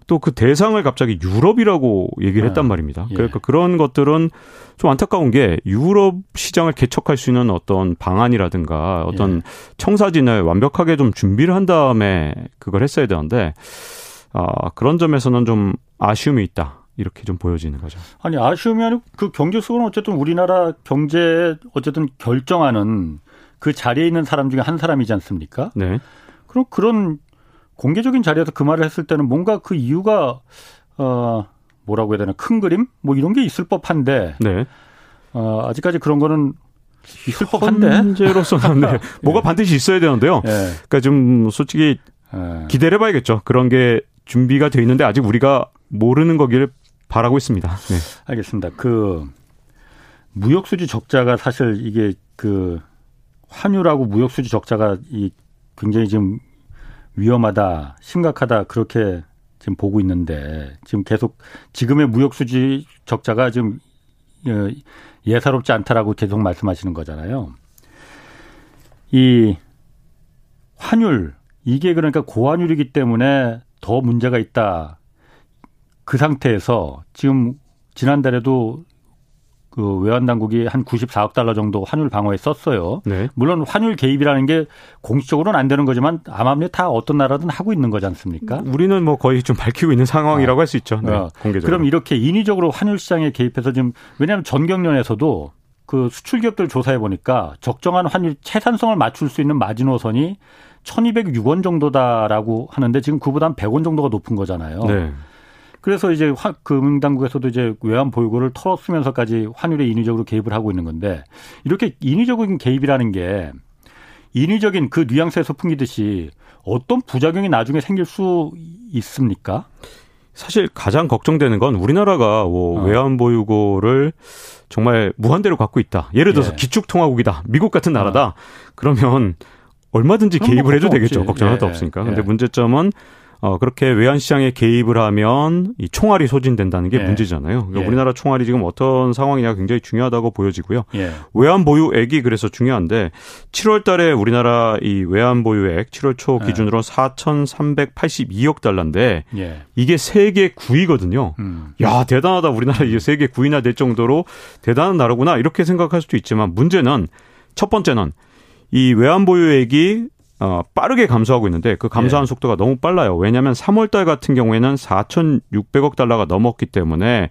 또 그 대상을 갑자기 유럽이라고 얘기를 네. 했단 말입니다. 예. 그러니까 그런 것들은 좀 안타까운 게 유럽 시장을 개척할 수 있는 어떤 방안이라든가 어떤 예. 청사진을 완벽하게 좀 준비를 한 다음에 그걸 했어야 되는데 아, 그런 점에서는 좀 아쉬움이 있다. 이렇게 좀 보여지는 거죠. 아니 아쉬움이 아니고 그 경제수석은 어쨌든 우리나라 경제 어쨌든 결정하는 그 자리에 있는 사람 중에 한 사람이지 않습니까? 네. 그럼 그런 공개적인 자리에서 그 말을 했을 때는 뭔가 그 이유가 어 뭐라고 해야 되나 큰 그림 뭐 이런 게 있을 법한데 네. 어 아직까지 그런 거는 있을 법한데 현재로서는 네. 뭐가 반드시 있어야 되는데요. 네. 그러니까 좀 솔직히 네. 기대를 해봐야겠죠. 그런 게 준비가 돼 있는데 아직 우리가 모르는 거기를 바라고 있습니다. 네. 알겠습니다. 그 무역수지 적자가 사실 이게 그 환율하고 무역수지 적자가 이 굉장히 지금 위험하다, 심각하다 그렇게 지금 보고 있는데 지금 계속 지금의 무역수지 적자가 지금 어, 예사롭지 않다라고 계속 말씀하시는 거잖아요. 이 환율 이게 그러니까 고환율이기 때문에 더 문제가 있다. 그 상태에서 지금 지난달에도 그 외환 당국이 한 94억 달러 정도 환율 방어에 썼어요. 네. 물론 환율 개입이라는 게 공식적으로는 안 되는 거지만 아마미 다 어떤 나라든 하고 있는 거지 않습니까? 우리는 뭐 거의 좀 밝히고 있는 상황이라고 어. 할수 있죠. 네, 어. 공개적으로. 그럼 이렇게 인위적으로 환율 시장에 개입해서 지금 왜냐하면 전경련에서도 그 수출 기업들 조사해 보니까 적정한 환율 채산성을 맞출 수 있는 마지노선이 1,206원 정도다라고 하는데 지금 그보다 한 100원 정도가 높은 거잖아요. 네. 그래서 이제 금융당국에서도 이제 외환 보유고를 털었으면서까지 환율에 인위적으로 개입을 하고 있는 건데 이렇게 인위적인 개입이라는 게 인위적인 그 뉘앙스에서 풍기듯이 어떤 부작용이 나중에 생길 수 있습니까? 사실 가장 걱정되는 건 우리나라가 뭐 어. 외환 보유고를 정말 무한대로 갖고 있다. 예를 들어서 예. 기축통화국이다. 미국 같은 나라다. 어. 그러면 얼마든지 뭐 개입을 뭐 해도 되겠죠. 걱정 하나도 예. 없으니까. 근데 예. 문제점은 어, 그렇게 외환시장에 개입을 하면 이 총알이 소진된다는 게 예. 문제잖아요. 그러니까 예. 우리나라 총알이 지금 어떤 상황이냐 굉장히 중요하다고 보여지고요. 예. 외환 보유액이 그래서 중요한데 7월 달에 우리나라 이 외환 보유액 7월 초 예. 기준으로 4,382억 달러인데 예. 이게 세계 9위거든요. 음. 야, 대단하다. 우리나라 이제 세계 9위나 될 정도로 대단한 나라구나. 이렇게 생각할 수도 있지만 문제는 첫 번째는 이 외환 보유액이 어, 빠르게 감소하고 있는데 그 감소하는 예. 속도가 너무 빨라요. 왜냐하면 3월 달 같은 경우에는 4,600억 달러가 넘었기 때문에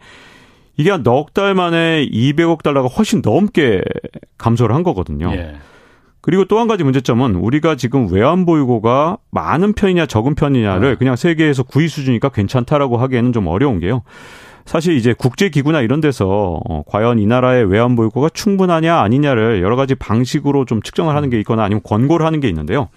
이게 한 넉 달 만에 200억 달러가 훨씬 넘게 감소를 한 거거든요. 예. 그리고 또 한 가지 문제점은 우리가 지금 외환 보유고가 많은 편이냐 적은 편이냐를 어. 그냥 세계에서 9위 수준이니까 괜찮다라고 하기에는 좀 어려운 게요. 사실 이제 국제기구나 이런 데서 어, 과연 이 나라의 외환 보유고가 충분하냐 아니냐를 여러 가지 방식으로 좀 측정을 하는 게 있거나 아니면 권고를 하는 게 있는데요.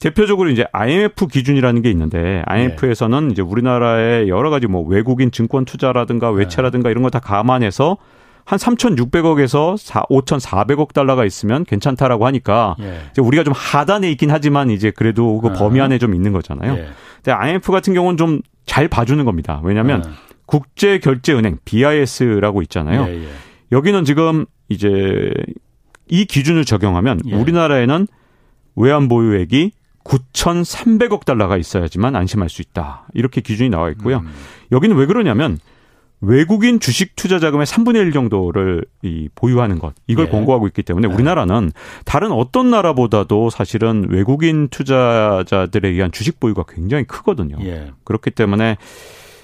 대표적으로 이제 IMF 기준이라는 게 있는데 IMF에서는 네. 이제 우리나라의 여러 가지 뭐 외국인 증권 투자라든가 외채라든가 네. 이런 거 다 감안해서 한 3,600억에서 5,400억 달러가 있으면 괜찮다라고 하니까 예. 이제 우리가 좀 하단에 있긴 하지만 이제 그래도 그 범위 안에 좀 있는 거잖아요. 예. 근데 IMF 같은 경우는 좀 잘 봐주는 겁니다. 왜냐하면 예. 국제결제은행 BIS라고 있잖아요. 예, 예. 여기는 지금 이제 이 기준을 적용하면 예. 우리나라에는 외환 보유액이 9,300억 달러가 있어야지만 안심할 수 있다. 이렇게 기준이 나와 있고요. 음. 여기는 왜 그러냐면 외국인 주식 투자 자금의 3분의 1 정도를 이 보유하는 것 이걸 네. 권고하고 있기 때문에 네. 우리나라는 다른 어떤 나라보다도 사실은 외국인 투자자들에 의한 주식 보유가 굉장히 크거든요. 예. 그렇기 때문에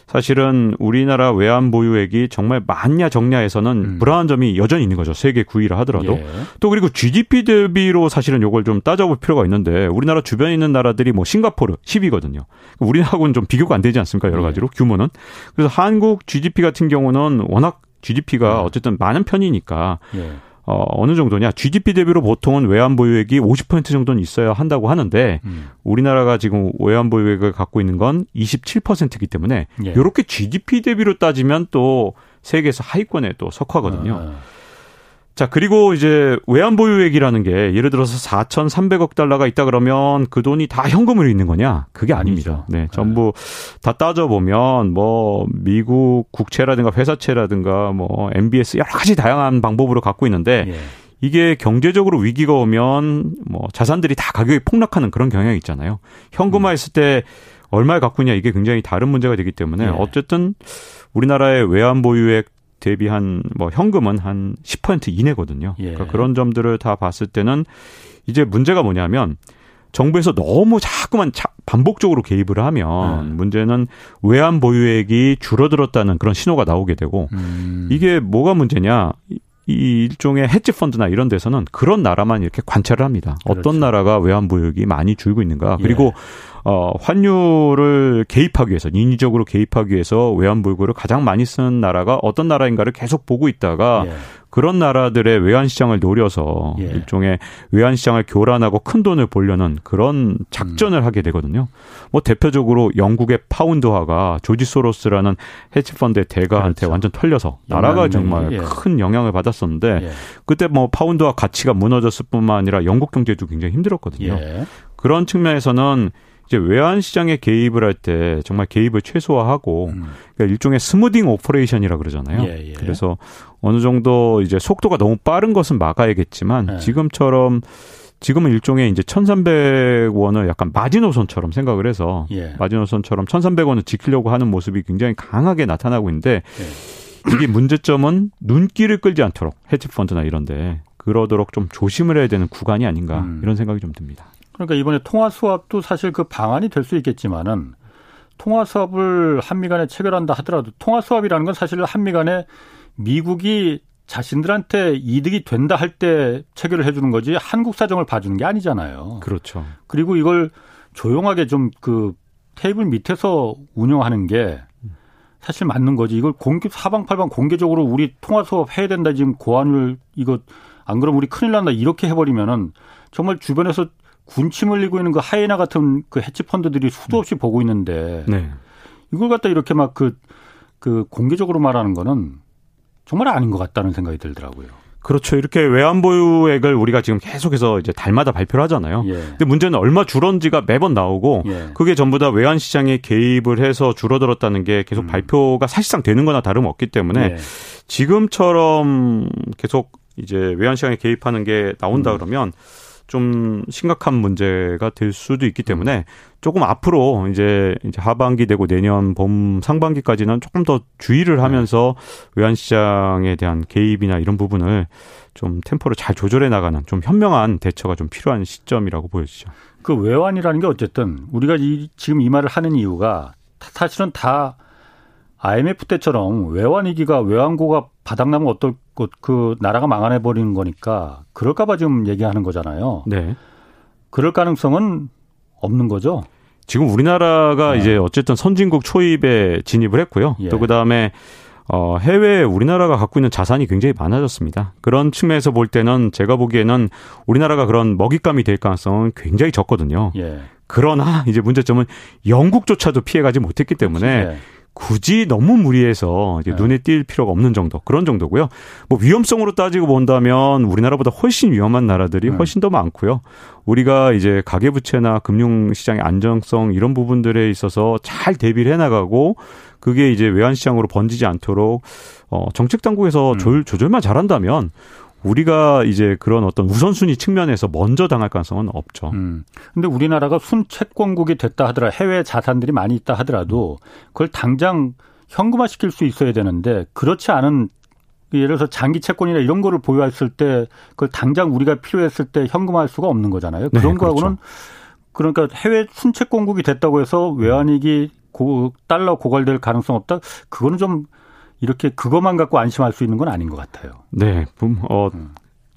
사실은 우리나라 외환 보유액이 정말 많냐 적냐에서는 음. 불안한 점이 여전히 있는 거죠. 세계 9위라 하더라도. 예. 또 그리고 GDP 대비로 사실은 요걸 좀 따져볼 필요가 있는데 우리나라 주변에 있는 나라들이 뭐 싱가포르 10위거든요. 우리하고는 좀 비교가 안 되지 않습니까? 여러 예. 가지로 예. 규모는. 그래서 한국 GDP 같은 경우는 워낙 GDP가 음. 어쨌든 많은 편이니까 예. 어, 어느 정도냐. GDP 대비로 보통은 외환 보유액이 50% 정도는 있어야 한다고 하는데 음. 우리나라가 지금 외환 보유액을 갖고 있는 건 27%이기 때문에 예. 이렇게 GDP 대비로 따지면 또 세계에서 하위권에 또 속하거든요. 아. 자, 그리고 이제 외환 보유액이라는 게 예를 들어서 4,300억 달러가 있다 그러면 그 돈이 다 현금으로 있는 거냐? 그게 아닙니다. 네, 네. 전부 다 따져보면 뭐 미국 국채라든가 회사채라든가 뭐 MBS 여러 가지 다양한 방법으로 갖고 있는데 예. 이게 경제적으로 위기가 오면 뭐 자산들이 다 가격이 폭락하는 그런 경향이 있잖아요. 현금화했을 때 얼마에 갖고 있냐 이게 굉장히 다른 문제가 되기 때문에 예. 어쨌든 우리나라의 외환 보유액 대비 한 뭐 현금은 한 10% 이내거든요. 예. 그러니까 그런 점들을 다 봤을 때는 이제 문제가 뭐냐면 정부에서 너무 자꾸만 반복적으로 개입을 하면 네. 문제는 외환 보유액이 줄어들었다는 그런 신호가 나오게 되고 음. 이게 뭐가 문제냐 이 일종의 헤지 펀드나 이런 데서는 그런 나라만 이렇게 관찰을 합니다. 그렇죠. 어떤 나라가 외환 보유액이 많이 줄고 있는가. 그리고 예. 어 환율을 개입하기 위해서 인위적으로 개입하기 위해서 외환 보유고를 가장 많이 쓰는 나라가 어떤 나라인가를 계속 보고 있다가 예. 그런 나라들의 외환 시장을 노려서 예. 일종의 외환 시장을 교란하고 큰 돈을 벌려는 그런 작전을 음. 하게 되거든요. 뭐 대표적으로 영국의 파운드화가 조지 소로스라는 헤지 펀드의 대가한테 그렇죠. 완전 털려서 나라가 정말 예. 큰 영향을 받았었는데 예. 그때 뭐 파운드화 가치가 무너졌을 뿐만 아니라 영국 경제도 굉장히 힘들었거든요. 예. 그런 측면에서는 이제 외환 시장에 개입을 할 때 정말 개입을 최소화하고 음. 그러니까 일종의 smoothing operation이라 그러잖아요. 예, 예. 그래서 어느 정도 이제 속도가 너무 빠른 것은 막아야겠지만 예. 지금처럼 지금은 일종의 이제 1,300원을 약간 마지노선처럼 생각을 해서 예. 마지노선처럼 1,300원을 지키려고 하는 모습이 굉장히 강하게 나타나고 있는데 예. 이게 문제점은 눈길을 끌지 않도록 헤지 펀드나 이런데 그러도록 좀 조심을 해야 되는 구간이 아닌가 음. 이런 생각이 좀 듭니다. 그러니까 이번에 통화 수합도 사실 그 방안이 될 수 있겠지만은 통화 수합을 한미 간에 체결한다 하더라도 통화 수합이라는 건 사실 한미 간에 미국이 자신들한테 이득이 된다 할 때 체결을 해주는 거지 한국 사정을 봐주는 게 아니잖아요. 그렇죠. 그리고 이걸 조용하게 좀 그 테이블 밑에서 운영하는 게 사실 맞는 거지. 이걸 공개 사방팔방 공개적으로 우리 통화 수업 해야 된다 지금 고환을 이거 안 그러면 우리 큰일 난다 이렇게 해버리면은 정말 주변에서 군침 흘리고 있는 그 하이나 같은 그 해치 펀드들이 수도 없이 음. 보고 있는데 네. 이걸 갖다 이렇게 막 그그 그 공개적으로 말하는 거는 정말 아닌 것 같다는 생각이 들더라고요. 그렇죠. 이렇게 외환 보유액을 우리가 지금 계속해서 이제 달마다 발표를 하잖아요. 예. 근데 문제는 얼마 줄었는지가 매번 나오고 예. 그게 전부 다 외환 시장에 개입을 해서 줄어들었다는 게 계속 음. 발표가 사실상 되는 거나 다름없기 때문에 예. 지금처럼 계속 이제 외환 시장에 개입하는 게 나온다 음. 그러면 좀 심각한 문제가 될 수도 있기 때문에 조금 앞으로 이제 이제 하반기 되고 내년 봄 상반기까지는 조금 더 주의를 하면서 외환 시장에 대한 개입이나 이런 부분을 좀 템포를 잘 조절해 나가는 좀 현명한 대처가 좀 필요한 시점이라고 보여지죠. 그 외환이라는 게 어쨌든 우리가 이, 지금 이 말을 하는 이유가 사실은 다 IMF 때처럼 외환 위기가 외환고가 바닥나면 어떨 그 나라가 망하내 버리는 거니까 그럴까봐 지금 얘기하는 거잖아요. 네. 그럴 가능성은 없는 거죠. 지금 우리나라가 네. 이제 어쨌든 선진국 초입에 진입을 했고요. 예. 또 그다음에 어, 해외에 우리나라가 갖고 있는 자산이 굉장히 많아졌습니다. 그런 측면에서 볼 때는 제가 보기에는 우리나라가 그런 먹잇감이 될 가능성은 굉장히 적거든요. 예. 그러나 이제 문제점은 영국조차도 피해가지 못했기 때문에 예. 굳이 너무 무리해서 이제 네. 눈에 띌 필요가 없는 정도 그런 정도고요. 뭐 위험성으로 따지고 본다면 우리나라보다 훨씬 위험한 나라들이 네. 훨씬 더 많고요. 우리가 이제 가계부채나 금융시장의 안정성 이런 부분들에 있어서 잘 대비를 해나가고 그게 이제 외환시장으로 번지지 않도록 어 정책 당국에서 음. 조절, 조절만 잘한다면 우리가 이제 그런 어떤 우선순위 측면에서 먼저 당할 가능성은 없죠. 음. 근데 우리나라가 순채권국이 됐다 하더라 해외 자산들이 많이 있다 하더라도 그걸 당장 현금화 시킬 수 있어야 되는데 그렇지 않은 예를 들어서 장기 채권이나 이런 거를 보유했을 때 그걸 당장 우리가 필요했을 때 현금화할 수가 없는 거잖아요. 그런 네, 거하고는 그렇죠. 그러니까 해외 순채권국이 됐다고 해서 외환위기 고, 달러 고갈될 가능성 없다. 그거는 좀 이렇게 그것만 갖고 안심할 수 있는 건 아닌 것 같아요. 네, 어, 음.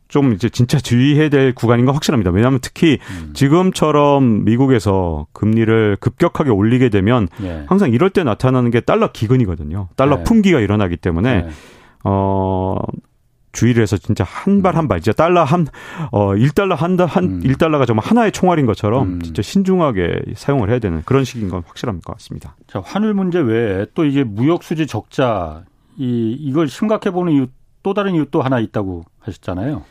좀 이제 진짜 주의해야 될 구간인 건 확실합니다. 왜냐하면 특히 음. 지금처럼 미국에서 금리를 급격하게 올리게 되면 예. 항상 이럴 때 나타나는 게 달러 기근이거든요. 달러 네. 품기가 일어나기 때문에 네. 어 주의를 해서 진짜 한 발 한발 음. 진짜 달러 한 어 1달러 한한 음. 1달러가 정말 하나의 총알인 것처럼 음. 진짜 신중하게 사용을 해야 되는 그런 식인 건 확실한 것 같습니다. 자, 환율 문제 외에 또 이게 무역 수지 적자 이 이걸 심각해 보는 이유 또 다른 이유 또 하나 있다고 하셨잖아요.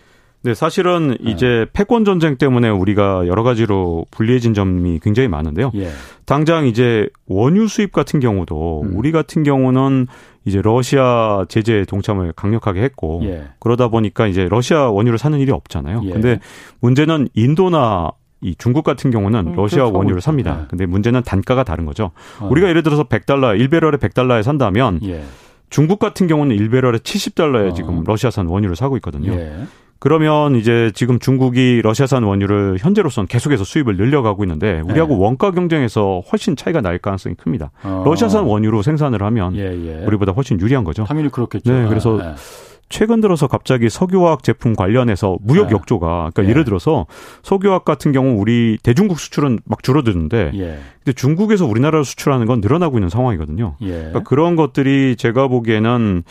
네, 사실은 네. 이제 패권 전쟁 때문에 우리가 여러 가지로 불리해진 점이 굉장히 많은데요. 예. 당장 이제 원유 수입 같은 경우도 음. 우리 같은 경우는 이제 러시아 제재 동참을 강력하게 했고 예. 그러다 보니까 이제 러시아 원유를 사는 일이 없잖아요. 예. 근데 문제는 인도나 이 중국 같은 경우는 음, 러시아 그렇죠. 원유를 삽니다. 네. 근데 문제는 단가가 다른 거죠. 어. 우리가 예를 들어서 100달러, 1배럴에 100달러에 산다면 예. 중국 같은 경우는 1배럴에 70달러에 어. 지금 러시아산 원유를 사고 있거든요. 예. 그러면 이제 지금 중국이 러시아산 원유를 현재로서는 계속해서 수입을 늘려가고 있는데 우리하고 네. 원가 경쟁에서 훨씬 차이가 날 가능성이 큽니다. 어. 러시아산 원유로 생산을 하면 예, 예. 우리보다 훨씬 유리한 거죠. 당연히 그렇겠죠. 네, 그래서 네. 최근 들어서 갑자기 석유화학 제품 관련해서 무역 네. 역조가 그러니까 예. 예를 들어서 석유화학 같은 경우 우리 대중국 수출은 막 줄어드는데 예. 근데 중국에서 우리나라로 수출하는 건 늘어나고 있는 상황이거든요. 예. 그러니까 그런 것들이 제가 보기에는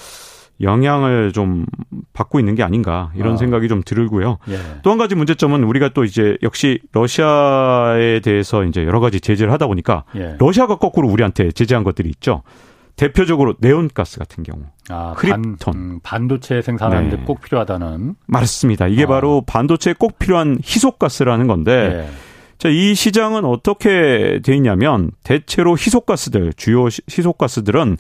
영향을 좀 받고 있는 게 아닌가 이런 어. 생각이 좀 들고요. 예. 또한 가지 문제점은 우리가 또 이제 역시 러시아에 대해서 이제 여러 가지 제재를 하다 보니까 예. 러시아가 거꾸로 우리한테 제재한 것들이 있죠. 대표적으로 네온가스 같은 경우, 아, 크립톤, 반, 음, 반도체 생산하는데 네. 꼭 필요하다는 맞습니다. 이게 어. 바로 반도체에 꼭 필요한 희소가스라는 건데. 예. 자, 이 시장은 어떻게 돼 있냐면 대체로 희소가스들, 주요 희소가스들은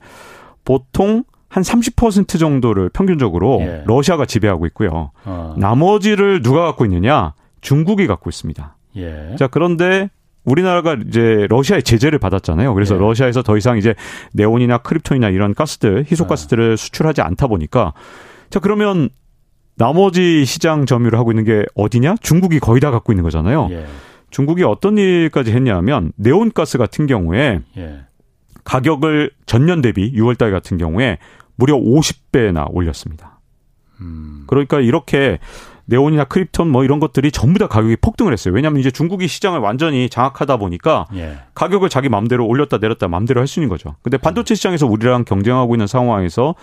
보통 한 30% 정도를 평균적으로 예. 러시아가 지배하고 있고요. 어. 나머지를 누가 갖고 있느냐? 중국이 갖고 있습니다. 예. 자, 그런데 우리나라가 이제 러시아의 제재를 받았잖아요. 그래서 예. 러시아에서 더 이상 이제 네온이나 크립톤이나 이런 가스들, 희소가스들을 어. 수출하지 않다 보니까 자, 그러면 나머지 시장 점유를 하고 있는 게 어디냐? 중국이 거의 다 갖고 있는 거잖아요. 예. 중국이 어떤 일까지 했냐면 네온가스 같은 경우에 예. 가격을 전년 대비 6월 달 같은 경우에 무려 50배나 올렸습니다. 음. 그러니까 이렇게 네온이나 크립톤 뭐 이런 것들이 전부 다 가격이 폭등을 했어요. 왜냐하면 이제 중국이 시장을 완전히 장악하다 보니까 예. 가격을 자기 마음대로 올렸다 내렸다 마음대로 할 수 있는 거죠. 근데 반도체 시장에서 우리랑 경쟁하고 있는 상황에서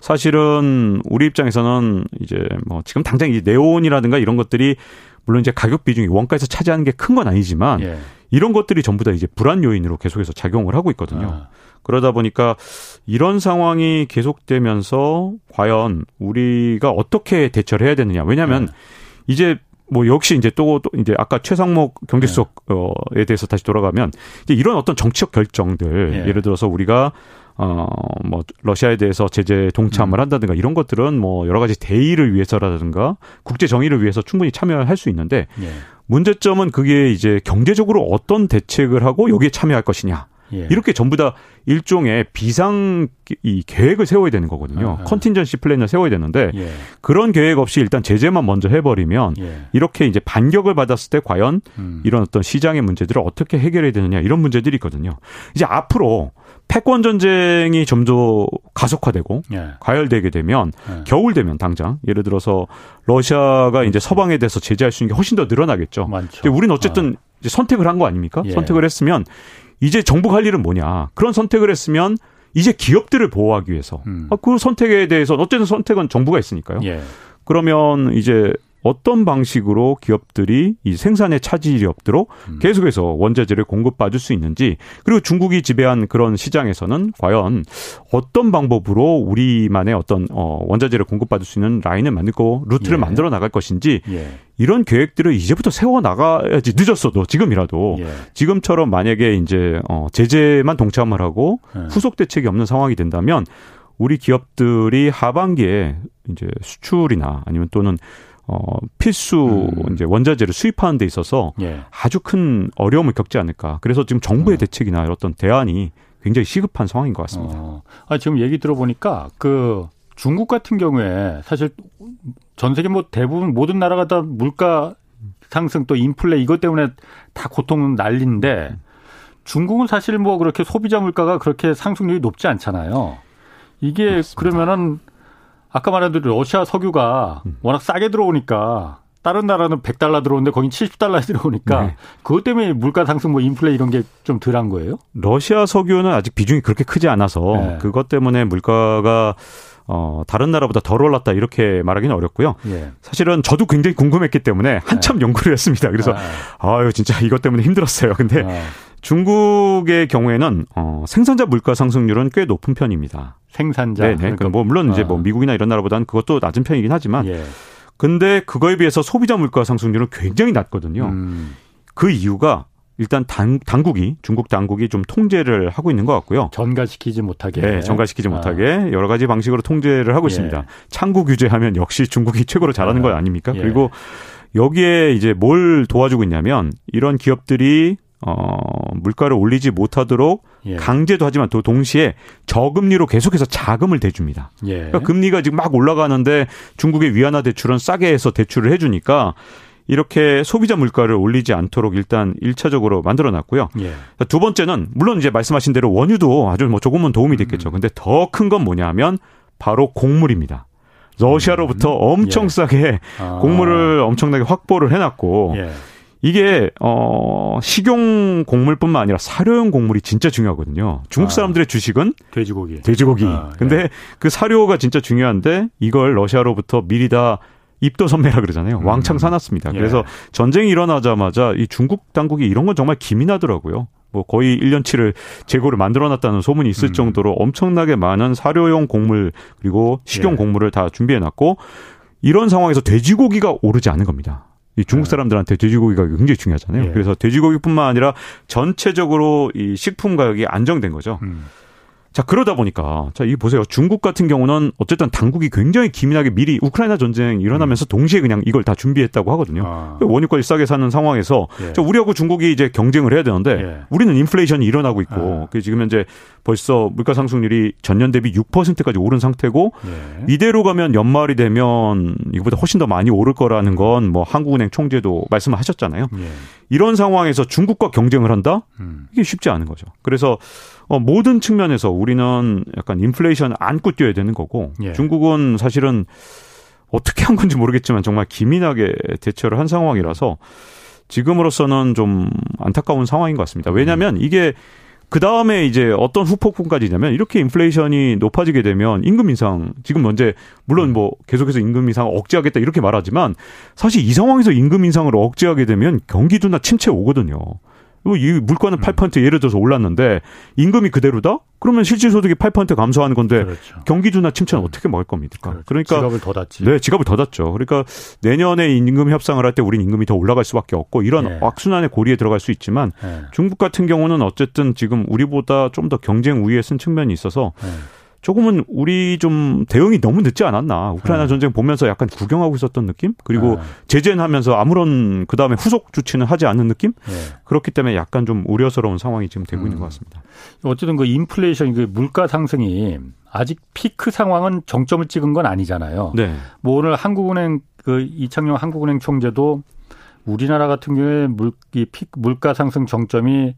사실은 우리 입장에서는 이제 뭐 지금 당장 이 네온이라든가 이런 것들이 물론 이제 가격 비중이 원가에서 차지하는 게 큰 건 아니지만 예. 이런 것들이 전부 다 이제 불안 요인으로 계속해서 작용을 하고 있거든요. 아. 그러다 보니까 이런 상황이 계속되면서 과연 우리가 어떻게 대처를 해야 되느냐. 왜냐하면 네. 이제 뭐 역시 이제 또, 또 이제 아까 최상목 경제수석에 네. 대해서 다시 돌아가면 이제 이런 어떤 정치적 결정들 네. 예를 들어서 우리가 어뭐 러시아에 대해서 제재 동참을 음. 한다든가 이런 것들은 뭐 여러 가지 대의를 위해서라든가 국제 정의를 위해서 충분히 참여할 수 있는데 예. 문제점은 그게 이제 경제적으로 어떤 대책을 하고 여기에 참여할 것이냐. 예. 이렇게 전부 다 일종의 비상 이 계획을 세워야 되는 거거든요. 아, 아. contingency plan을 세워야 되는데 예. 그런 계획 없이 일단 제재만 먼저 해버리면 예. 이렇게 이제 반격을 받았을 때 과연 음. 이런 어떤 시장의 문제들을 어떻게 해결해야 되느냐 이런 문제들이 있거든요. 이제 앞으로 패권 전쟁이 점점 가속화되고 예. 가열되게 되면 예. 겨울 되면 당장 예를 들어서 러시아가 이제 서방에 대해서 제재할 수 있는 게 훨씬 더 늘어나겠죠. 많죠. 우리는 어쨌든 어. 이제 선택을 한 거 아닙니까? 예. 선택을 했으면 이제 정부가 할 일은 뭐냐? 그런 선택을 했으면 이제 기업들을 보호하기 위해서 음. 아, 그 선택에 대해서 어쨌든 선택은 정부가 있으니까요. 예. 그러면 이제 어떤 방식으로 기업들이 이 생산에 차질이 없도록 음. 계속해서 원자재를 공급받을 수 있는지 그리고 중국이 지배한 그런 시장에서는 과연 어떤 방법으로 우리만의 어떤 어 원자재를 공급받을 수 있는 라인을 만들고 루트를 예. 만들어 나갈 것인지 예. 이런 계획들을 이제부터 세워 나가야지 늦었어도 지금이라도 예. 지금처럼 만약에 이제 어 제재만 동참을 하고 예. 후속 대책이 없는 상황이 된다면 우리 기업들이 하반기에 이제 수출이나 아니면 또는 어 필수 음. 이제 원자재를 수입하는 데 있어서 예. 아주 큰 어려움을 겪지 않을까. 그래서 지금 정부의 어. 대책이나 어떤 대안이 굉장히 시급한 상황인 것 같습니다. 어. 아, 지금 얘기 들어보니까 그 중국 같은 경우에 사실 전 세계 뭐 대부분 모든 나라가 다 물가 상승 또 인플레 이것 때문에 다 고통 난리인데 중국은 사실 뭐 그렇게 소비자 물가가 그렇게 상승률이 높지 않잖아요. 이게 맞습니다. 그러면은 아까 말한 대로 러시아 석유가 음. 워낙 싸게 들어오니까 다른 나라는 100달러 들어오는데 거긴 70달러에 들어오니까 네. 그것 때문에 물가 상승 뭐 인플레 이런 게 좀 덜한 거예요? 러시아 석유는 아직 비중이 그렇게 크지 않아서 네. 그것 때문에 물가가 어, 다른 나라보다 덜 올랐다 이렇게 말하기는 어렵고요. 예. 사실은 저도 굉장히 궁금했기 때문에 한참 네. 연구를 했습니다. 그래서 아. 아유 진짜 이것 때문에 힘들었어요. 근데 아. 중국의 경우에는 어, 생산자 물가 상승률은 꽤 높은 편입니다. 생산자. 네, 네. 그러니까 뭐 물론 아. 이제 뭐 미국이나 이런 나라보다는 그것도 낮은 편이긴 하지만 예. 근데 그거에 비해서 소비자 물가 상승률은 굉장히 낮거든요. 음. 그 이유가 일단 당, 당국이 중국 당국이 좀 통제를 하고 있는 것 같고요. 전가시키지 못하게. 네, 전가시키지 아. 못하게 여러 가지 방식으로 통제를 하고 예. 있습니다. 창구 규제하면 역시 중국이 최고로 잘하는 아. 거 아닙니까? 예. 그리고 여기에 이제 뭘 도와주고 있냐면 이런 기업들이 어, 물가를 올리지 못하도록 예. 강제도 하지만 또 동시에 저금리로 계속해서 자금을 대줍니다. 예. 그러니까 금리가 지금 막 올라가는데 중국의 위안화 대출은 싸게 해서 대출을 해주니까 이렇게 소비자 물가를 올리지 않도록 일단 1차적으로 만들어 놨고요. 예. 두 번째는 물론 이제 말씀하신 대로 원유도 아주 뭐 조금은 도움이 됐겠죠. 음. 근데 더 큰 건 뭐냐면 바로 곡물입니다. 러시아로부터 음. 엄청 예. 싸게 아. 곡물을 엄청나게 확보를 해놨고 예. 이게 어 식용 곡물뿐만 아니라 사료용 곡물이 진짜 중요하거든요. 중국 아. 사람들의 주식은 돼지고기. 돼지고기. 아, 근데 예. 그 사료가 진짜 중요한데 이걸 러시아로부터 미리 다 입도 선매라 그러잖아요. 음. 왕창 사놨습니다. 예. 그래서 전쟁이 일어나자마자 이 중국 당국이 이런 건 정말 기민하더라고요. 뭐 거의 1년치를 재고를 만들어 놨다는 소문이 있을 음. 정도로 엄청나게 많은 사료용 곡물 그리고 식용 예. 곡물을 다 준비해 놨고 이런 상황에서 돼지고기가 오르지 않은 겁니다. 이 중국 네. 사람들한테 돼지고기가 굉장히 중요하잖아요. 예. 그래서 돼지고기뿐만 아니라 전체적으로 이 식품 가격이 안정된 거죠. 음. 자, 그러다 보니까, 자, 이 보세요. 중국 같은 경우는 어쨌든 당국이 굉장히 기민하게 미리 우크라이나 전쟁 일어나면서 음. 동시에 그냥 이걸 다 준비했다고 하거든요. 아. 원유까지 싸게 사는 상황에서, 예. 자, 우리하고 중국이 이제 경쟁을 해야 되는데, 예. 우리는 인플레이션이 일어나고 있고, 아. 지금 현재 벌써 물가 상승률이 전년 대비 6%까지 오른 상태고, 예. 이대로 가면 연말이 되면 이거보다 훨씬 더 많이 오를 거라는 건 뭐 한국은행 총재도 말씀을 하셨잖아요. 예. 이런 상황에서 중국과 경쟁을 한다? 음. 이게 쉽지 않은 거죠. 그래서 어, 모든 측면에서 우리는 약간 인플레이션 안고 뛰어야 되는 거고 예. 중국은 사실은 어떻게 한 건지 모르겠지만 정말 기민하게 대처를 한 상황이라서 지금으로서는 좀 안타까운 상황인 것 같습니다. 왜냐하면 이게 그 다음에 이제 어떤 후폭풍까지냐면 이렇게 인플레이션이 높아지게 되면 임금 인상 지금 먼저 물론 뭐 계속해서 임금 인상 억제하겠다 이렇게 말하지만 사실 이 상황에서 임금 인상을 억제하게 되면 경기도나 침체 오거든요. 뭐이 물가는 8% 음. 예를 들어서 올랐는데 임금이 그대로다? 그러면 실질소득이 8% 감소하는 건데 그렇죠. 경기도나 침체는 음. 어떻게 먹을 겁니까? 그렇죠. 그러니까 지갑을 더 닫지. 네, 지갑을 더 닫죠. 그러니까 내년에 임금 협상을 할 때 우린 임금이 더 올라갈 수밖에 없고 이런 네. 악순환의 고리에 들어갈 수 있지만 네. 중국 같은 경우는 어쨌든 지금 우리보다 좀 더 경쟁 우위에 쓴 측면이 있어서 네. 조금은 우리 좀 대응이 너무 늦지 않았나. 우크라이나 네. 전쟁 보면서 약간 구경하고 있었던 느낌? 그리고 네. 제재는 하면서 아무런 그 다음에 후속 조치는 하지 않는 느낌? 네. 그렇기 때문에 약간 좀 우려스러운 상황이 지금 되고 음. 있는 것 같습니다. 어쨌든 그 인플레이션, 그 물가 상승이 아직 피크 상황은 정점을 찍은 건 아니잖아요. 네. 뭐 오늘 한국은행 그 이창용 한국은행 총재도 우리나라 같은 경우에 물, 이 피, 물가 상승 정점이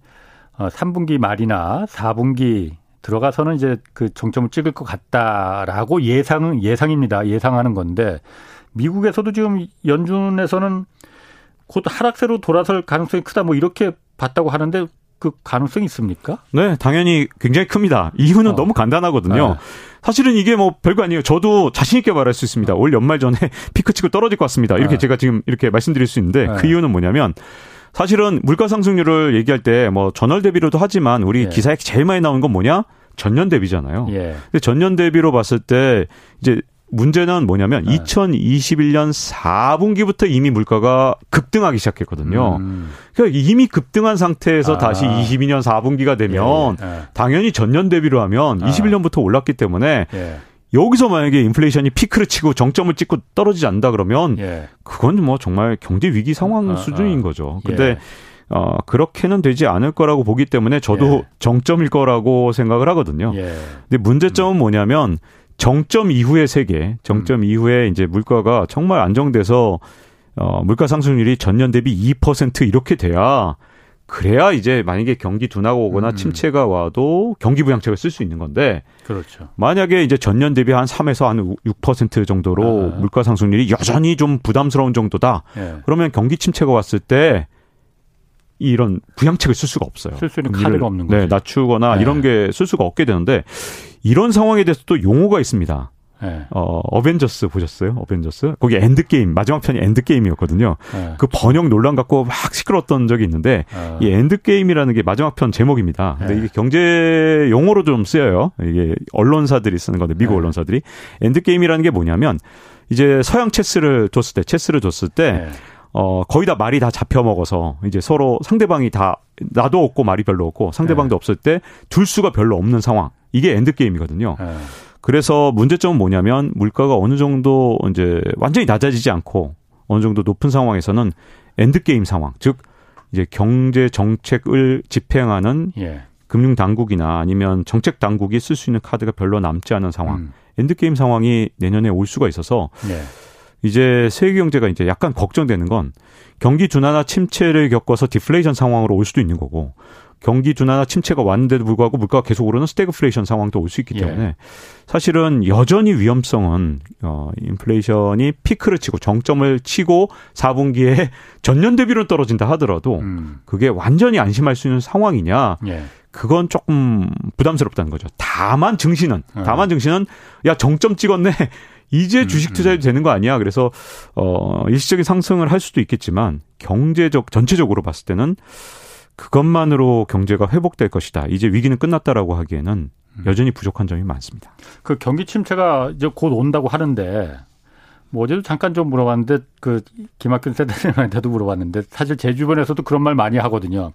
3분기 어, 말이나 4분기 들어가서는 이제 그 정점을 찍을 것 같다라고 예상은 예상입니다. 예상하는 건데 미국에서도 지금 연준에서는 곧 하락세로 돌아설 가능성이 크다 뭐 이렇게 봤다고 하는데 그 가능성이 있습니까? 네, 당연히 굉장히 큽니다. 이유는 어. 너무 간단하거든요. 네. 사실은 이게 뭐 별거 아니에요. 저도 자신 있게 말할 수 있습니다. 올 연말 전에 피크 치고 떨어질 것 같습니다. 이렇게 네. 제가 지금 이렇게 말씀드릴 수 있는데 네. 그 이유는 뭐냐면 사실은 물가 상승률을 얘기할 때 뭐 전월 대비로도 하지만 우리 예. 기사에 제일 많이 나오는 건 뭐냐? 전년 대비잖아요. 예. 근데 전년 대비로 봤을 때 이제 문제는 뭐냐면 네. 2021년 4분기부터 이미 물가가 급등하기 시작했거든요. 음. 그러니까 이미 급등한 상태에서 아. 다시 22년 4분기가 되면 예, 예. 당연히 전년 대비로 하면 아. 21년부터 올랐기 때문에 예. 여기서 만약에 인플레이션이 피크를 치고 정점을 찍고 떨어지지 않는다 그러면 예. 그건 뭐 정말 경제 위기 상황 아, 수준인 아. 거죠. 근데 예. 어, 그렇게는 되지 않을 거라고 보기 때문에 저도 예. 정점일 거라고 생각을 하거든요. 예. 근데 문제점은 뭐냐면 정점 이후의 세계, 정점 음. 이후에 이제 물가가 정말 안정돼서 어, 물가 상승률이 전년 대비 2% 이렇게 돼야 그래야 이제 만약에 경기 둔화가 오거나 음. 침체가 와도 경기 부양책을 쓸 수 있는 건데 그렇죠. 만약에 이제 전년 대비 한 3에서 한 6% 정도로 아. 물가 상승률이 여전히 좀 부담스러운 정도다. 예. 그러면 경기 침체가 왔을 때 이런 부양책을 쓸 수가 없어요. 쓸 수 있는 카드가 없는 거죠. 네, 낮추거나 네. 이런 게 쓸 수가 없게 되는데 이런 상황에 대해서 또 용어가 있습니다. 네. 어, 어벤져스 보셨어요? 어벤져스? 거기 endgame, 마지막 편이 endgame이었거든요. 네. 그 번역 논란 갖고 막 시끄러웠던 적이 있는데, 네. 이 endgame이라는 게 마지막 편 제목입니다. 근데 네. 이게 경제 용어로 좀 쓰여요. 이게 언론사들이 쓰는 건데, 미국 네. 언론사들이. endgame이라는 게 뭐냐면, 이제 서양 체스를 뒀을 때, 체스를 뒀을 때, 네. 어, 거의 다 말이 다 잡혀 먹어서 이제 서로 상대방이 다 나도 없고 말이 별로 없고 상대방도 네. 없을 때 둘 수가 별로 없는 상황. 이게 endgame이거든요. 네. 그래서 문제점은 뭐냐면 물가가 어느 정도 이제 완전히 낮아지지 않고 어느 정도 높은 상황에서는 endgame 상황. 즉, 이제 경제 정책을 집행하는 예. 금융 당국이나 아니면 정책 당국이 쓸 수 있는 카드가 별로 남지 않은 상황. 음. endgame 상황이 내년에 올 수가 있어서 예. 이제 세계 경제가 이제 약간 걱정되는 건 경기 둔화나 침체를 겪어서 디플레이션 상황으로 올 수도 있는 거고 경기 둔화나 침체가 왔는데도 불구하고 물가가 계속 오르는 스태그플레이션 상황도 올 수 있기 예. 때문에 예. 사실은 여전히 위험성은 어 인플레이션이 피크를 치고 정점을 치고 4분기에 전년 대비로 떨어진다 하더라도 음. 그게 완전히 안심할 수 있는 상황이냐? 예. 그건 조금 부담스럽다는 거죠. 다만 증시는 어. 다만 증시는 야 정점 찍었네. 이제 음, 주식 투자해도 되는 거 아니야? 그래서 어 일시적인 상승을 할 수도 있겠지만 경제적 전체적으로 봤을 때는 그것만으로 경제가 회복될 것이다. 이제 위기는 끝났다라고 하기에는 음. 여전히 부족한 점이 많습니다. 그 경기 침체가 이제 곧 온다고 하는데 뭐 어제도 잠깐 좀 물어봤는데 그 김학균 세대들한테도 물어봤는데 사실 제 주변에서도 그런 말 많이 하거든요.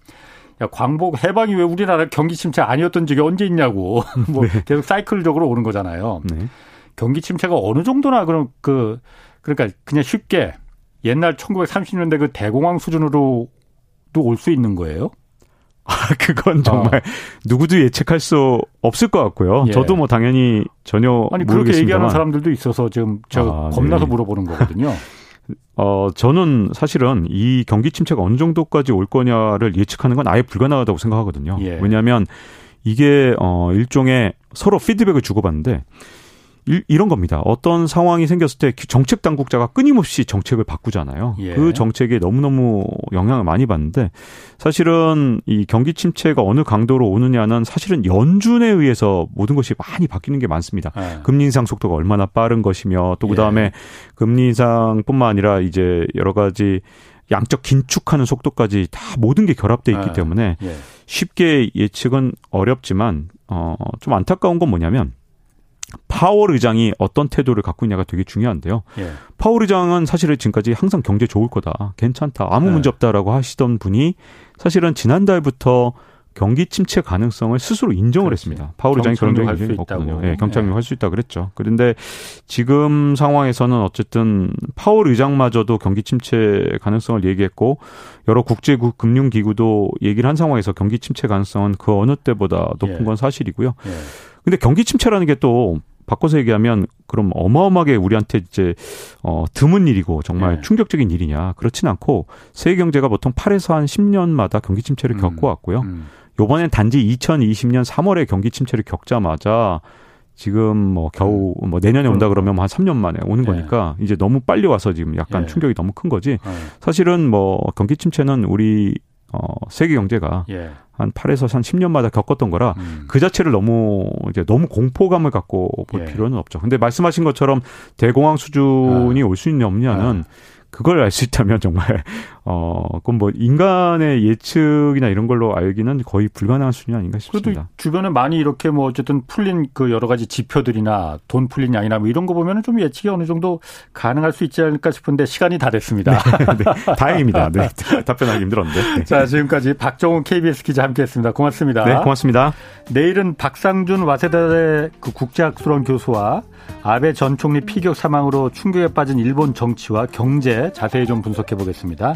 야, 광복 해방이 왜 우리나라 경기 침체 아니었던 적이 언제 있냐고. 뭐 네. 계속 사이클적으로 오는 거잖아요. 네. 경기 침체가 어느 정도나 그럼 그 그러니까 그냥 쉽게 옛날 1930년대 그 대공황 수준으로 도올수 있는 거예요? 아, 그건 정말 어. 누구도 예측할 수 없을 것 같고요. 예. 저도 뭐 당연히 전혀 아니 그렇게 얘기하는 사람들도 있어서 지금 저 아, 겁나서 네. 물어보는 거거든요. 어, 저는 사실은 이 경기 침체가 어느 정도까지 올 거냐를 예측하는 건 아예 불가능하다고 생각하거든요. 예. 왜냐하면 이게 어 일종의 서로 피드백을 주고받는데 이, 런 겁니다. 어떤 상황이 생겼을 때 정책 당국자가 끊임없이 정책을 바꾸잖아요. 예. 그 정책에 너무너무 영향을 많이 받는데 사실은 이 경기 침체가 어느 강도로 오느냐는 사실은 연준에 의해서 모든 것이 많이 바뀌는 게 많습니다. 예. 금리 인상 속도가 얼마나 빠른 것이며 또 그다음에 예. 금리 인상뿐만 아니라 이제 여러 가지 양적 긴축하는 속도까지 다 모든 게 결합돼 있기 예. 때문에 예. 쉽게 예측은 어렵지만 어좀 안타까운 건 뭐냐면 파월 의장이 어떤 태도를 갖고 있냐가 되게 중요한데요. 예. 파월 의장은 사실은 지금까지 항상 경제 좋을 거다, 괜찮다, 아무 네. 문제 없다라고 하시던 분이 사실은 지난달부터 경기 침체 가능성을 스스로 인정을 그렇지. 했습니다. 파월 의장이 그런 적이 굉장히 없거든요. 예, 경착륙 예. 할수 있다 그랬죠. 그런데 지금 상황에서는 어쨌든 파월 의장마저도 경기 침체 가능성을 얘기했고 여러 국제 금융 기구도 얘기를 한 상황에서 경기 침체 가능성은 그 어느 때보다 높은 예. 건 사실이고요. 예. 근데 경기 침체라는 게 또 바꿔서 얘기하면 그럼 어마어마하게 우리한테 이제 어 드문 일이고 정말 네. 충격적인 일이냐 그렇진 않고 세계 경제가 보통 8에서 한 10년마다 경기 침체를 음. 겪고 왔고요. 음. 요번엔 단지 2020년 3월에 경기 침체를 겪자마자 지금 뭐 겨우 음. 뭐 내년에 온다 그러면 한 3년 만에 오는 네. 거니까 이제 너무 빨리 와서 지금 약간 네. 충격이 너무 큰 거지. 네. 사실은 뭐 경기 침체는 우리 어 세계 경제가 예. 한 8에서 한 10년마다 겪었던 거라 음. 그 자체를 너무 이제 너무 공포감을 갖고 볼 예. 필요는 없죠. 근데 말씀하신 것처럼 대공황 수준이 아. 올수 있냐 없냐는 아. 그걸 알 수 있다면 정말 어, 그건 뭐 인간의 예측이나 이런 걸로 알기는 거의 불가능한 수준이 아닌가 싶습니다. 그래도 주변에 많이 이렇게 뭐 어쨌든 풀린 그 여러 가지 지표들이나 돈 풀린 양이나 뭐 이런 거 보면은 좀 예측이 어느 정도 가능할 수 있지 않을까 싶은데 시간이 다 됐습니다. 네, 네, 다행입니다. 네, 답변하기 힘들었는데. 네. 자, 지금까지 박정훈 KBS 기자 함께 했습니다. 고맙습니다. 네, 고맙습니다. 내일은 박상준 와세다대 그 국제학술원 교수와 아베 전 총리 피격 사망으로 충격에 빠진 일본 정치와 경제 자세히 좀 분석해 보겠습니다.